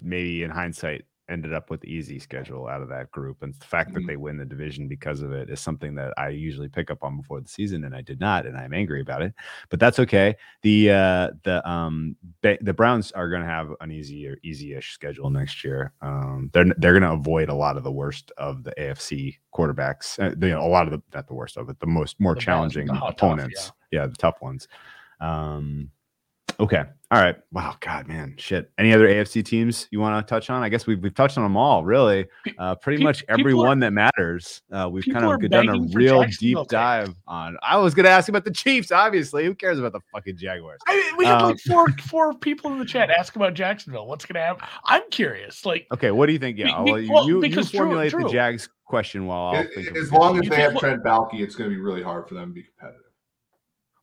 maybe in hindsight, ended up with the easy schedule out of that group, and the fact that Mhm. they win the division because of it is something that I usually pick up on before the season, and I did not, and I'm angry about it. But that's okay. The uh, the um the Browns are going to have an easier easy-ish schedule next year. Um, they're they're going to avoid a lot of the worst of the AFC quarterbacks. Uh, you know, a lot of the not the worst of it, the most more The challenging hot tough, opponents. yeah, the tough ones. Um, okay, all right. Wow, God, man, shit. Any other AFC teams you want to touch on? I guess we've we've touched on them all, really. Uh, pretty pe- much people every are- one that matters. Uh, we've kind of done a real deep dive on. I was going to ask about the Chiefs. Obviously, who cares about the fucking Jaguars? I mean, we have Um, like four four people in the chat ask about Jacksonville. What's going to happen? I'm curious. Like, Okay, what do you think? Yeah, Be- be- well, you, well, you, you because Drew- formulate the Jags question while I'll It- think as a long as they think have what- Trent Baalke, it's going to be really hard for them to be competitive.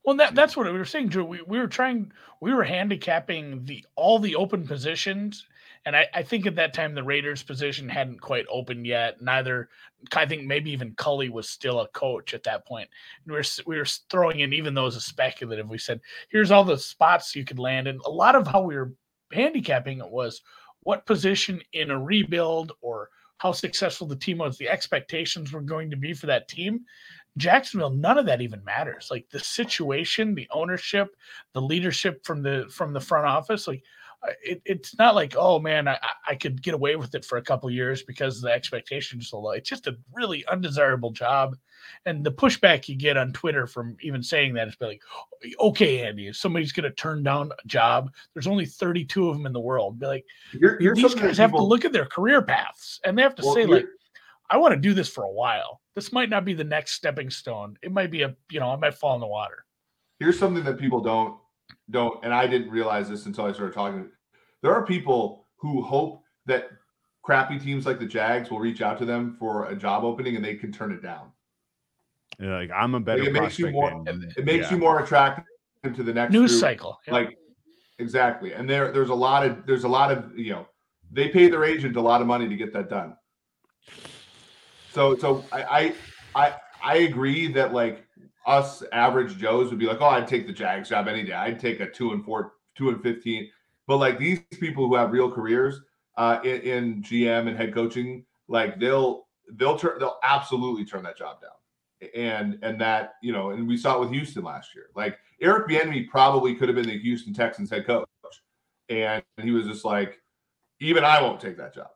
Well, that, that's what we were saying, Drew. We, we were trying, we were handicapping the all the open positions, and I, I think at that time the Raiders position hadn't quite opened yet. Neither, I think maybe even Cully was still a coach at that point. And we were we were throwing in even those as speculative. We said, here's all the spots you could land and A lot of how we were handicapping it was what position in a rebuild or how successful the team was, the expectations were going to be for that team. Jacksonville, none of that even matters. Like the situation, the ownership, the leadership from the from the front office, like uh, it, it's not like oh man, I, I- could get away with it for a couple years because the expectations are so low. It's just a really undesirable job, and the pushback you get on Twitter from even saying that is like, okay, Andy, if somebody's going to turn down a job, there's only 32 of them in the world. Be like, Here- here's these guys have to look at their career paths, and they have to well, say like. I want to do this for a while. This might not be the next stepping stone. It might be a, you know, I might fall in the water. here's something that people don't don't and i didn't realize this until i started talking there are people who hope that crappy teams like the jags will reach out to them for a job opening and they can turn it down You're like I'm a better it makes you more- than- it makes yeah. you more attractive to the next News group. cycle. yeah. like Exactly. And there there's a lot of there's a lot of you know they pay their agent a lot of money to get that done. So so I I I, agree that like us average Joes would be like, oh, I'd take the Jags job any day. I'd take a two and four, two and fifteen. But like these people who have real careers uh, in, in GM and head coaching, like they'll they'll turn they'll absolutely turn that job down. And and that you know, and we saw it with Houston last year. Like Eric Bieniemy probably could have been the Houston Texans head coach, and he was just like, even I won't take that job.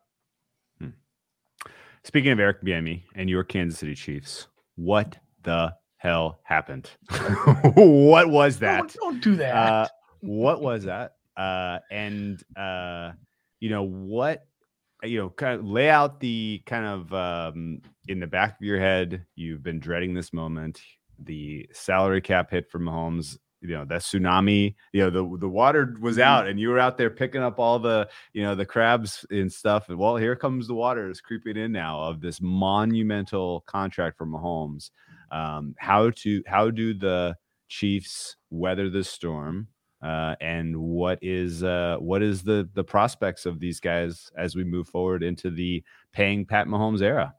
Speaking of Eric Bieniemy and your Kansas City Chiefs, what the hell happened? what was that? Don't, don't do that. Uh, what was that? Uh, and uh, you know what? You know, kind of lay out the kind of um, in the back of your head. You've been dreading this moment. The salary cap hit for Mahomes you know that tsunami you know the the water was mm-hmm. out and you were out there picking up all the you know the crabs and stuff and well here comes the water is creeping in now of this monumental contract for Mahomes um, how to how do the Chiefs weather the storm uh, and what is uh, what is the the prospects of these guys as we move forward into the paying Pat Mahomes era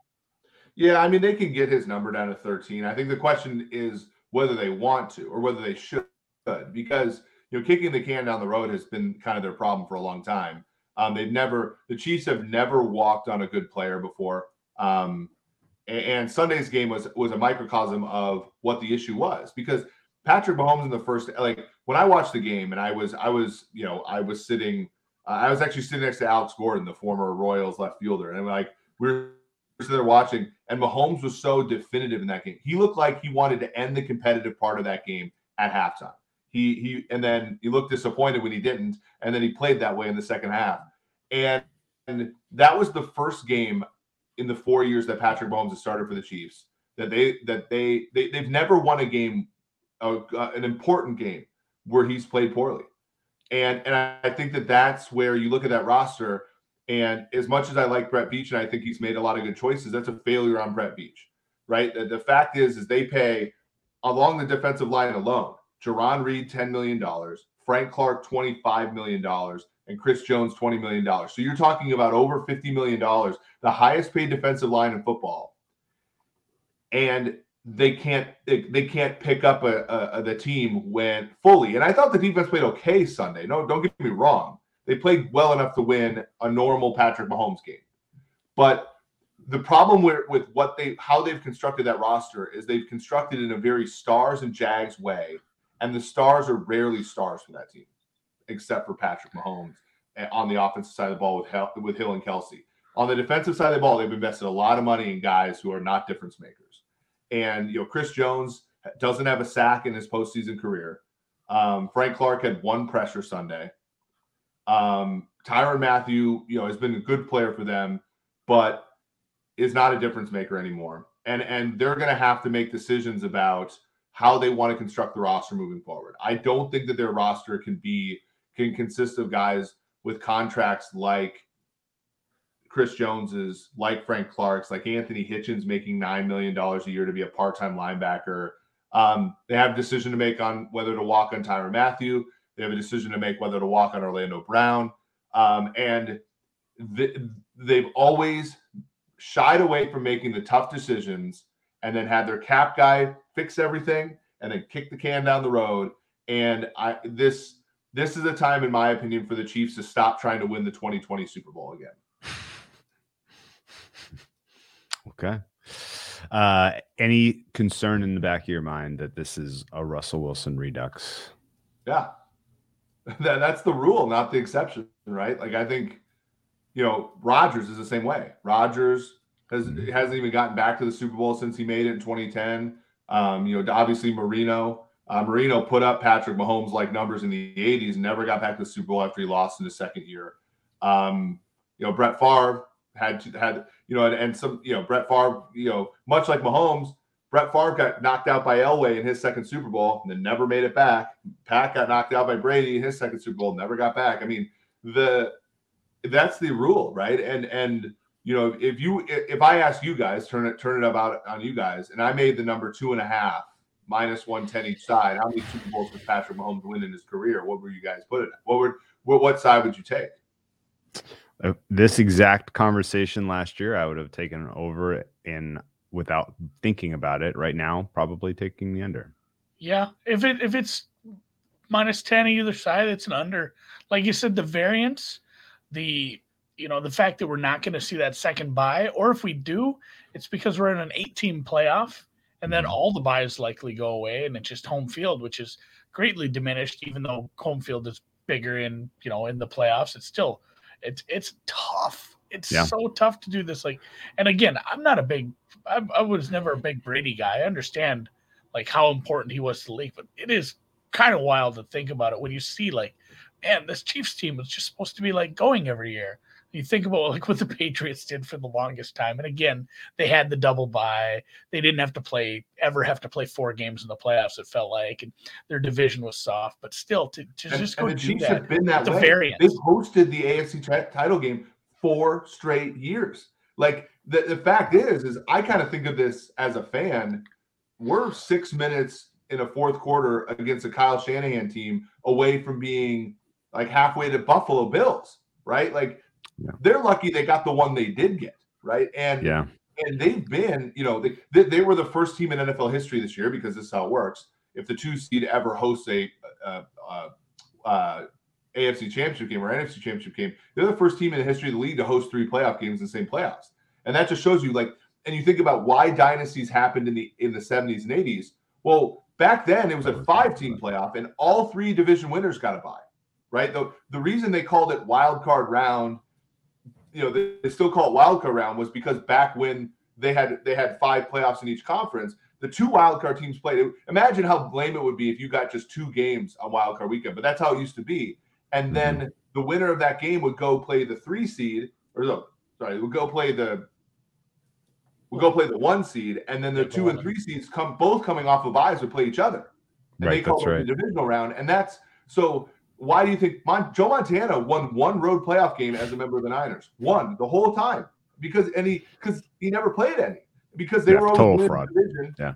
yeah I mean they can get his number down to 13 I think the question is whether they want to or whether they should because you know kicking the can down the road has been kind of their problem for a long time. Um, they've never the Chiefs have never walked on a good player before. Um, and, and Sunday's game was was a microcosm of what the issue was because Patrick Mahomes in the first like when I watched the game and I was I was you know I was sitting uh, I was actually sitting next to Alex Gordon, the former Royals left fielder, and I'm like we are sitting there watching, and Mahomes was so definitive in that game. He looked like he wanted to end the competitive part of that game at halftime. He he and then he looked disappointed when he didn't, and then he played that way in the second half. And, and that was the first game in the four years that Patrick Mahomes has started for the Chiefs that they that they, they they've never won a game, an important game where he's played poorly. And and I think that that's where you look at that roster. And as much as I like Brett Veach and I think he's made a lot of good choices, that's a failure on Brett Veach, right? The, the fact is, is they pay along the defensive line alone. Jarran Reed, $10 million, Frank Clark, $25 million, and Chris Jones, $20 million. So you're talking about over $50 million, the highest paid defensive line in football. And they can't they, they can't pick up a, a, a, the team when fully. And I thought the defense played okay Sunday. No, don't get me wrong. They played well enough to win a normal Patrick Mahomes game. But the problem with, with what they how they've constructed that roster is they've constructed in a very stars and jags way and the stars are rarely stars for that team, except for Patrick Mahomes eh, on the offensive side of the ball with Hill, with Hill and Kelce. On the defensive side of the ball, they've invested a lot of money in guys who are not difference makers. And you know, Chris Jones doesn't have a sack in his postseason career. Um, Frank Clark had one pressure Sunday. Um, Tyrann Mathieu, you know, has been a good player for them, but is not a difference maker anymore. And and they're going to have to make decisions about how they want to construct the roster moving forward. I don't think that their roster can be can consist of guys with contracts like Chris Jones's, like Frank Clark's, like Anthony Hitchens making $9 million a year to be a part-time linebacker. Um, they have a decision to make on whether to walk on Tyrann Mathieu. They have a decision to make whether to walk on Orlando Brown. Um, and th- they've always shied away from making the tough decisions and then had their cap guy fix everything and then kick the can down the road. And I this this is a time, in my opinion, for the Chiefs to stop trying to win the 2020 Super Bowl again. okay. Uh, any concern in the back of your mind that this is a Russell Wilson redux? Yeah. That, that's the rule, not the exception, right? Like I think, you know, Rodgers is the same way. Rodgers has mm-hmm. hasn't even gotten back to the Super Bowl since he made it in 2010. Um, you know, obviously Marino. Uh, Marino put up Patrick Mahomes like numbers in the 80s, never got back to the Super Bowl after he lost in his second year. Um, you know, Brett Favre had to, had you know, and, and, some you know Brett Favre, you know, much like Mahomes, Brett Favre got knocked out by Elway in his second Super Bowl and then never made it back. Pat got knocked out by Brady in his second Super Bowl, never got back. I mean, the that's the rule, right? And and you know, if you if I ask you guys, turn it turn it about on you guys, and I made the number two and a half minus 110 each side. How many Super Bowls does Patrick Mahomes win in his career? What were you guys put it at? What would what, what side would you take? Uh, this exact conversation last year, I would have taken over in without thinking about it. Right now, probably taking the under. Yeah, if it if it's minus ten either side, it's an under. Like you said, the variance, the you know the fact that we're not going to see that second buy, or if we do, it's because we're in an eight-team playoff, and then mm-hmm. all the buys likely go away, and it's just home field, which is greatly diminished. Even though home field is bigger in you know in the playoffs, it's still it's it's tough. It's Yeah. so tough to do this. Like, and again, I'm not a big. I, I was never a big Brady guy. I understand like how important he was to the league, but it is kind of wild to think about it when you see like, man, this Chiefs team was just supposed to be like going every year. You think about like what the Patriots did for the longest time, and again, they had the double bye. They didn't have to play ever have to play four games in the playoffs. It felt like, and their division was soft, but still to, to And, just and go the do Chiefs that. have been that way. variance. They've hosted the AFC ti- title game four straight years. Like the, the fact is, is I kind of think of this as a fan. We're six minutes in a fourth quarter against a Kyle Shanahan team away from being like halfway to Buffalo Bills, right? Like Yeah. they're lucky they got the one they did get, right? And Yeah, and they've been, you know, they, they, they were the first team in NFL history this year because this is how it works. If the two seed ever hosts a, uh uh uh AFC championship game or NFC championship game, they're the first team in the history of the league to host three playoff games in the same playoffs. And that just shows you, like, and you think about why dynasties happened in the in the 70s and 80s. Well, back then it was a five team playoff, and all three division winners got a bye, right? The, the reason they called it wild card round you know they, they still call it wild card round was because back when they had they had five playoffs in each conference the two wild card teams played. Imagine how lame it would be if you got just two games on wild card weekend but that's how it used to be. And then the winner of that game would go play the three seed or no sorry would go play the would go play the one seed and then the two and three seeds come both coming off of buys would play each other. And they call it right. the divisional round and that's so why do you think Mon- Joe Montana won one road playoff game as a member of the Niners? One the whole time because and he because he never played any because they Yeah, were total fraud. division. Yeah.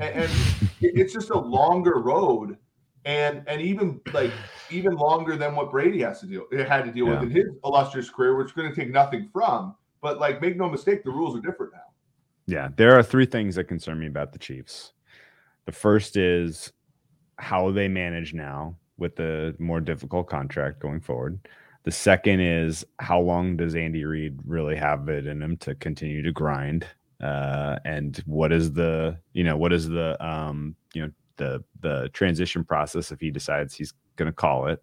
and, and it's just a longer road, and and even like even longer than what Brady has to deal it had to deal Yeah. with in his illustrious career, which is going to take nothing from. But like, make no mistake, the rules are different now. Yeah, there are three things that concern me about the Chiefs. The first is how they manage now with the more difficult contract going forward. The second is how long does Andy Reid really have it in him to continue to grind? Uh, and what is the you know what is the um, you know the the transition process if he decides he's going to call it?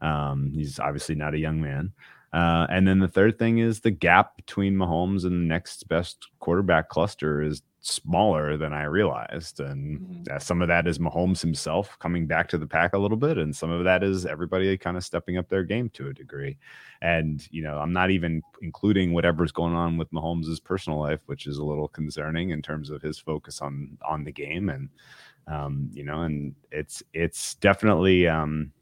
Um, he's obviously not a young man. Uh, and then the third thing is the gap between Mahomes and the next best quarterback cluster is smaller than I realized. And Mhm. uh, some of that is Mahomes himself coming back to the pack a little bit. And some of that is everybody kind of stepping up their game to a degree. And, you know, I'm not even including whatever's going on with Mahomes' personal life, which is a little concerning in terms of his focus on on the game. And um, you know, and it's it's definitely um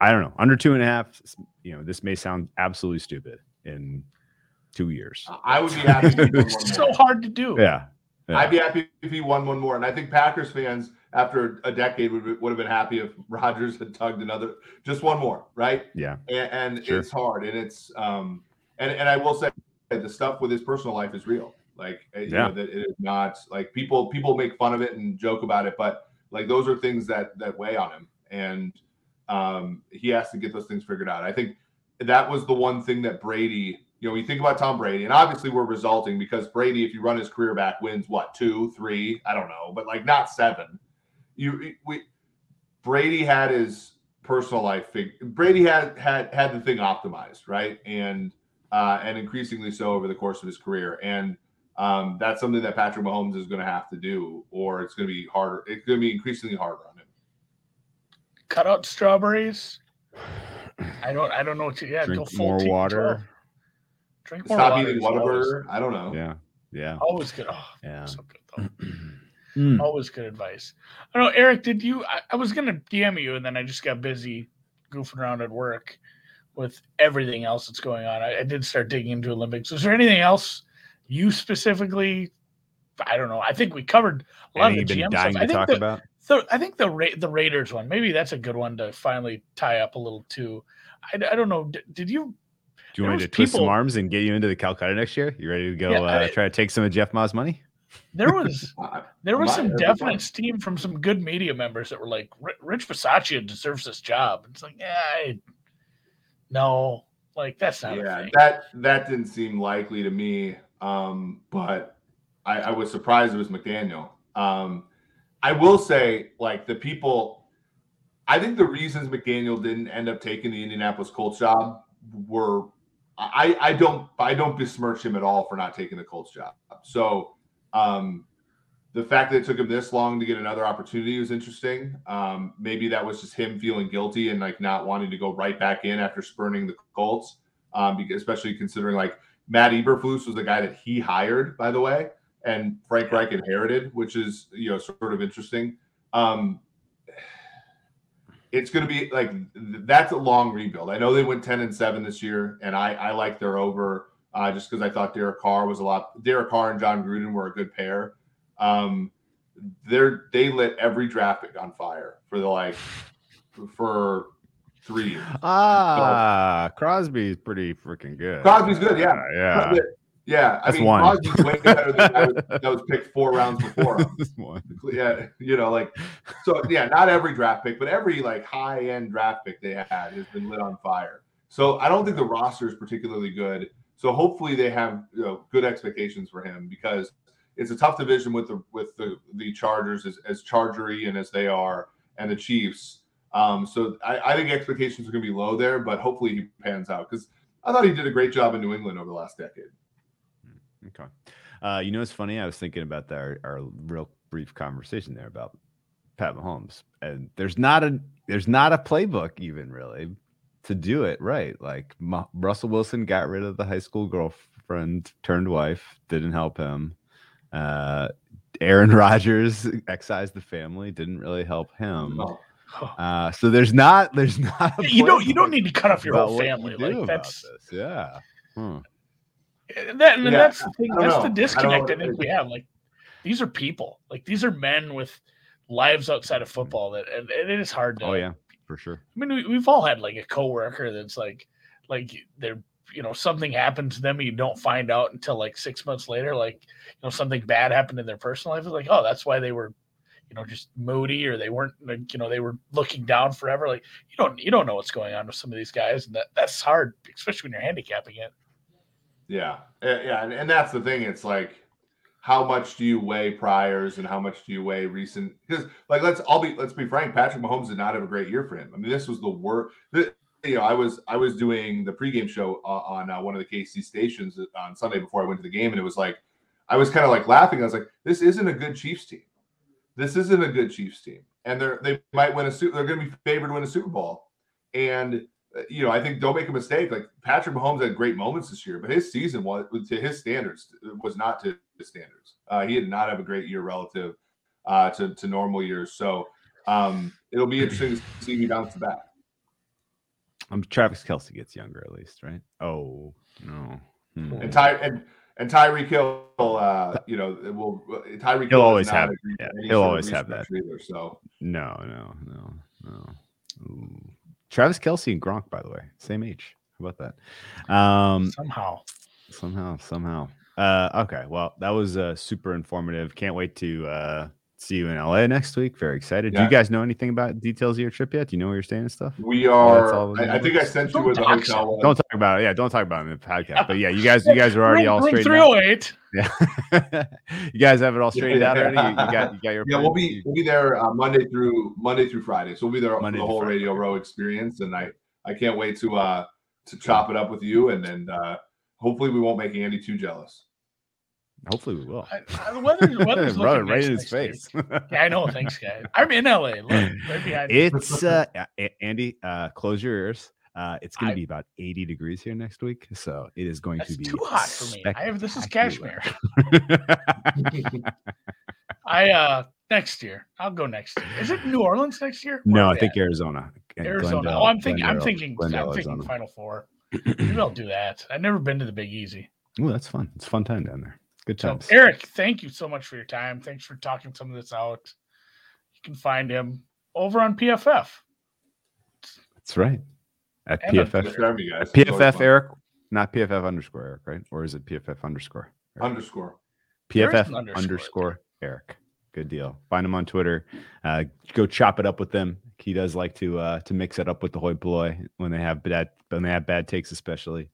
I don't know, under two and a half, you know, this may sound absolutely stupid in two years. I would be happy. If he It's so hard to do. Yeah. yeah. I'd be happy if he won one more. And I think Packers fans, after a decade, would, would have been happy if Rodgers had tugged another, just one more, right? Yeah. And, and Sure. it's hard. And it's, um, and, and I will say the stuff with his personal life is real. Like, you Yeah. know, that it is not like people, people make fun of it and joke about it, but like those are things that, that weigh on him. And, um, he has to get those things figured out. I think that was the one thing that Brady, you know, you think about Tom Brady, and obviously we're resulting because Brady, if you run his career back, wins what two, three, I don't know, but like not seven. You we Brady had his personal life Brady had had had the thing optimized, right? And uh and increasingly so over the course of his career. And um that's something that Patrick Mahomes is going to have to do, or it's going to be harder. It's going to be increasingly harder. Cut out strawberries. I don't. I don't know what to. Yeah, go Drink full more water. control. Drink more Stop water. eating is always, Whataburger. I don't know. Yeah. Yeah. always good. Oh, Yeah. so good though. Mm. Always good advice. I don't know, Eric. Did you? I, I was gonna DM you, and then I just got busy goofing around at work with everything else that's going on. I, I did start digging into Olympics. Is there anything else you specifically? I don't know. I think we covered a lot Any of the you've been GM dying stuff. I to think talk the about? The I think the Ra- the Raiders one maybe that's a good one to finally tie up a little too. I, I don't know. D- did you? Do you want me was to twist some arms and get you into the Calcutta next year? You ready to go Yeah, uh, I- try to take some of Jeff Ma's money? There was there was some that'd be fun. definite steam from some good media members that were like, Rich Bisaccia deserves this job. It's like, yeah, I, no, like that's not a yeah, thing. that that didn't seem likely to me. Um, but I, I was surprised it was McDaniel. Um, I will say, like the people, I think the reasons McDaniel didn't end up taking the Indianapolis Colts job were, I I don't I don't besmirch him at all for not taking the Colts job. So, um, the fact that it took him this long to get another opportunity was interesting. Um, maybe that was just him feeling guilty and like not wanting to go right back in after spurning the Colts. Um, especially considering like Matt Eberflus was the guy that he hired, by the way, and Frank Reich inherited, which is you know sort of interesting. Um, it's going to be like that's a long rebuild. I know they went ten and seven this year, and I I like their over uh, just because I thought Derek Carr was a lot. Derek Carr and Jon Gruden were a good pair. Um, they're they lit every draft pick on fire for the like for three years. Ah, Crosby's pretty freaking good. Crosby's good, yeah. Uh, yeah. Yeah, I That's mean, one. Crosby's way better than the guy that was picked four rounds before him. One. Yeah, you know, like so. Yeah, not every draft pick, but every like high end draft pick they had has been lit on fire. So I don't think the roster is particularly good. So hopefully they have you know, good expectations for him because it's a tough division with the with the the Chargers as as Chargery and as they are and the Chiefs. Um, so I, I think expectations are going to be low there, but hopefully he pans out because I thought he did a great job in New England over the last decade. Okay. Uh, you know, it's funny. I was thinking about that, our, our real brief conversation there about Pat Mahomes, and there's not a there's not a playbook even really to do it right. Like Ma- Russell Wilson got rid of the high school girlfriend turned wife, didn't help him. Uh, Aaron Rodgers excised the family, didn't really help him. Oh, Uh, so there's not there's not a you don't you don't need to cut off your whole what you family. Like that's this. yeah. Hmm. That, and Yeah, that's the thing. That's know. The disconnect I, know what think we have. Like these are people. Like these are men with lives outside of football. That and, and it is hard to. Oh yeah, for sure. I mean, we, we've all had like a coworker that's like, like they're, you know, something happened to them and you don't find out until like six months later. Like, you know, something bad happened in their personal life. It's like, oh, that's why they were, you know, just moody or they weren't, like, you know, they were looking down forever. Like, you don't, you don't know what's going on with some of these guys, and that that's hard, especially when you're handicapping it. Yeah, Uh, yeah, and, and that's the thing. It's like, how much do you weigh priors and how much do you weigh recent? Because, like, let's all be let's be frank. Patrick Mahomes did not have a great year for him. I mean, this was the worst. You know, I was I was doing the pregame show uh, on uh, one of the KC stations on Sunday before I went to the game, and it was like, I was kind of like laughing. I was like, this isn't a good Chiefs team. This isn't a good Chiefs team, and they're they might win a Super. They're going to be favored to win a Super Bowl, and uh, you know, I think don't make a mistake. Like Patrick Mahomes had great moments this year, but his season was to his standards was not to his standards. Uh, he did not have a great year relative uh, to to normal years. So um, it'll be interesting to see who bounce back. Um, Travis Kelce gets younger at least, right? Oh no. Hmm. And Ty and and Tyreek Hill, uh, you know, will Tyreek He'll Hill always have- yeah, he'll always have that. Either, so No, no, no, no. Ooh. Travis Kelce and Gronk, by the way, same age. How about that? Um, Somehow, somehow, somehow. Uh, okay, well, that was uh, super informative. Can't wait to uh, see you in LA next week. Very excited. Do you guys know anything about details of your trip yet? Do you know where you're staying and stuff? we Oh, are. all I, I think I sent you Don't where the hotel was. Don't talk about it. Yeah, don't talk about it in the podcast. But yeah, you guys, you guys are already all room, room straightened out. 308. Yeah, you guys have it all straightened out already. You, you got, you got your. Yeah, we'll be we'll be there uh, Monday through Monday through Friday. So we'll be there Monday for the whole Friday, Radio. Row experience, and I I can't wait to uh to chop it up with you, and then uh, hopefully we won't make Andy too jealous. Hopefully, we will. I- I- The weather's, weather's Rub looking right in his face. Yeah, I know. Thanks, guys. I'm in LA. Look, right it's uh Andy, uh close your ears. Uh it's gonna be about 80 degrees here next week. So it is going to be too hot for me. I have this is cashmere. I uh next year. I'll go next year. Is it New Orleans next year? no, I think at? Arizona. Arizona. Glendale- oh, I'm thinking. I'm thinking. Glendale, I'm thinking Arizona. Final Four. Maybe I'll do that. I've never been to the Big Easy. Oh, that's fun. It's a fun time down there. Good So. Eric, thank you so much for your time. Thanks for talking some of this out. You can find him over on PFF. That's right. At And PFF. Thanks for having me, guys. At PFF. Eric, not PFF underscore Eric, right? Or is it PFF underscore? Eric? underscore. PFF underscore, underscore. Eric. Good deal. Find him on Twitter. Uh, go chop it up with them. He does like to uh, to mix it up with the hoi polloi when they have bad when they have bad takes, especially.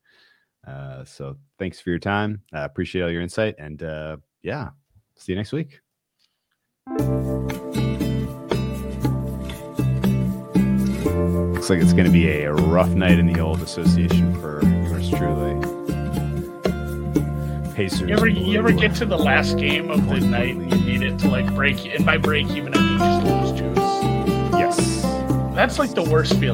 Uh, so thanks for your time. Uh, appreciate all your insight, and uh, yeah, see you next week. Looks like it's going to be a rough night in the old association for yours truly. Pacers. You ever you ever get to the last game of the night and need it to like break and by break even I mean just lose juice. Yes. That's like the worst feeling.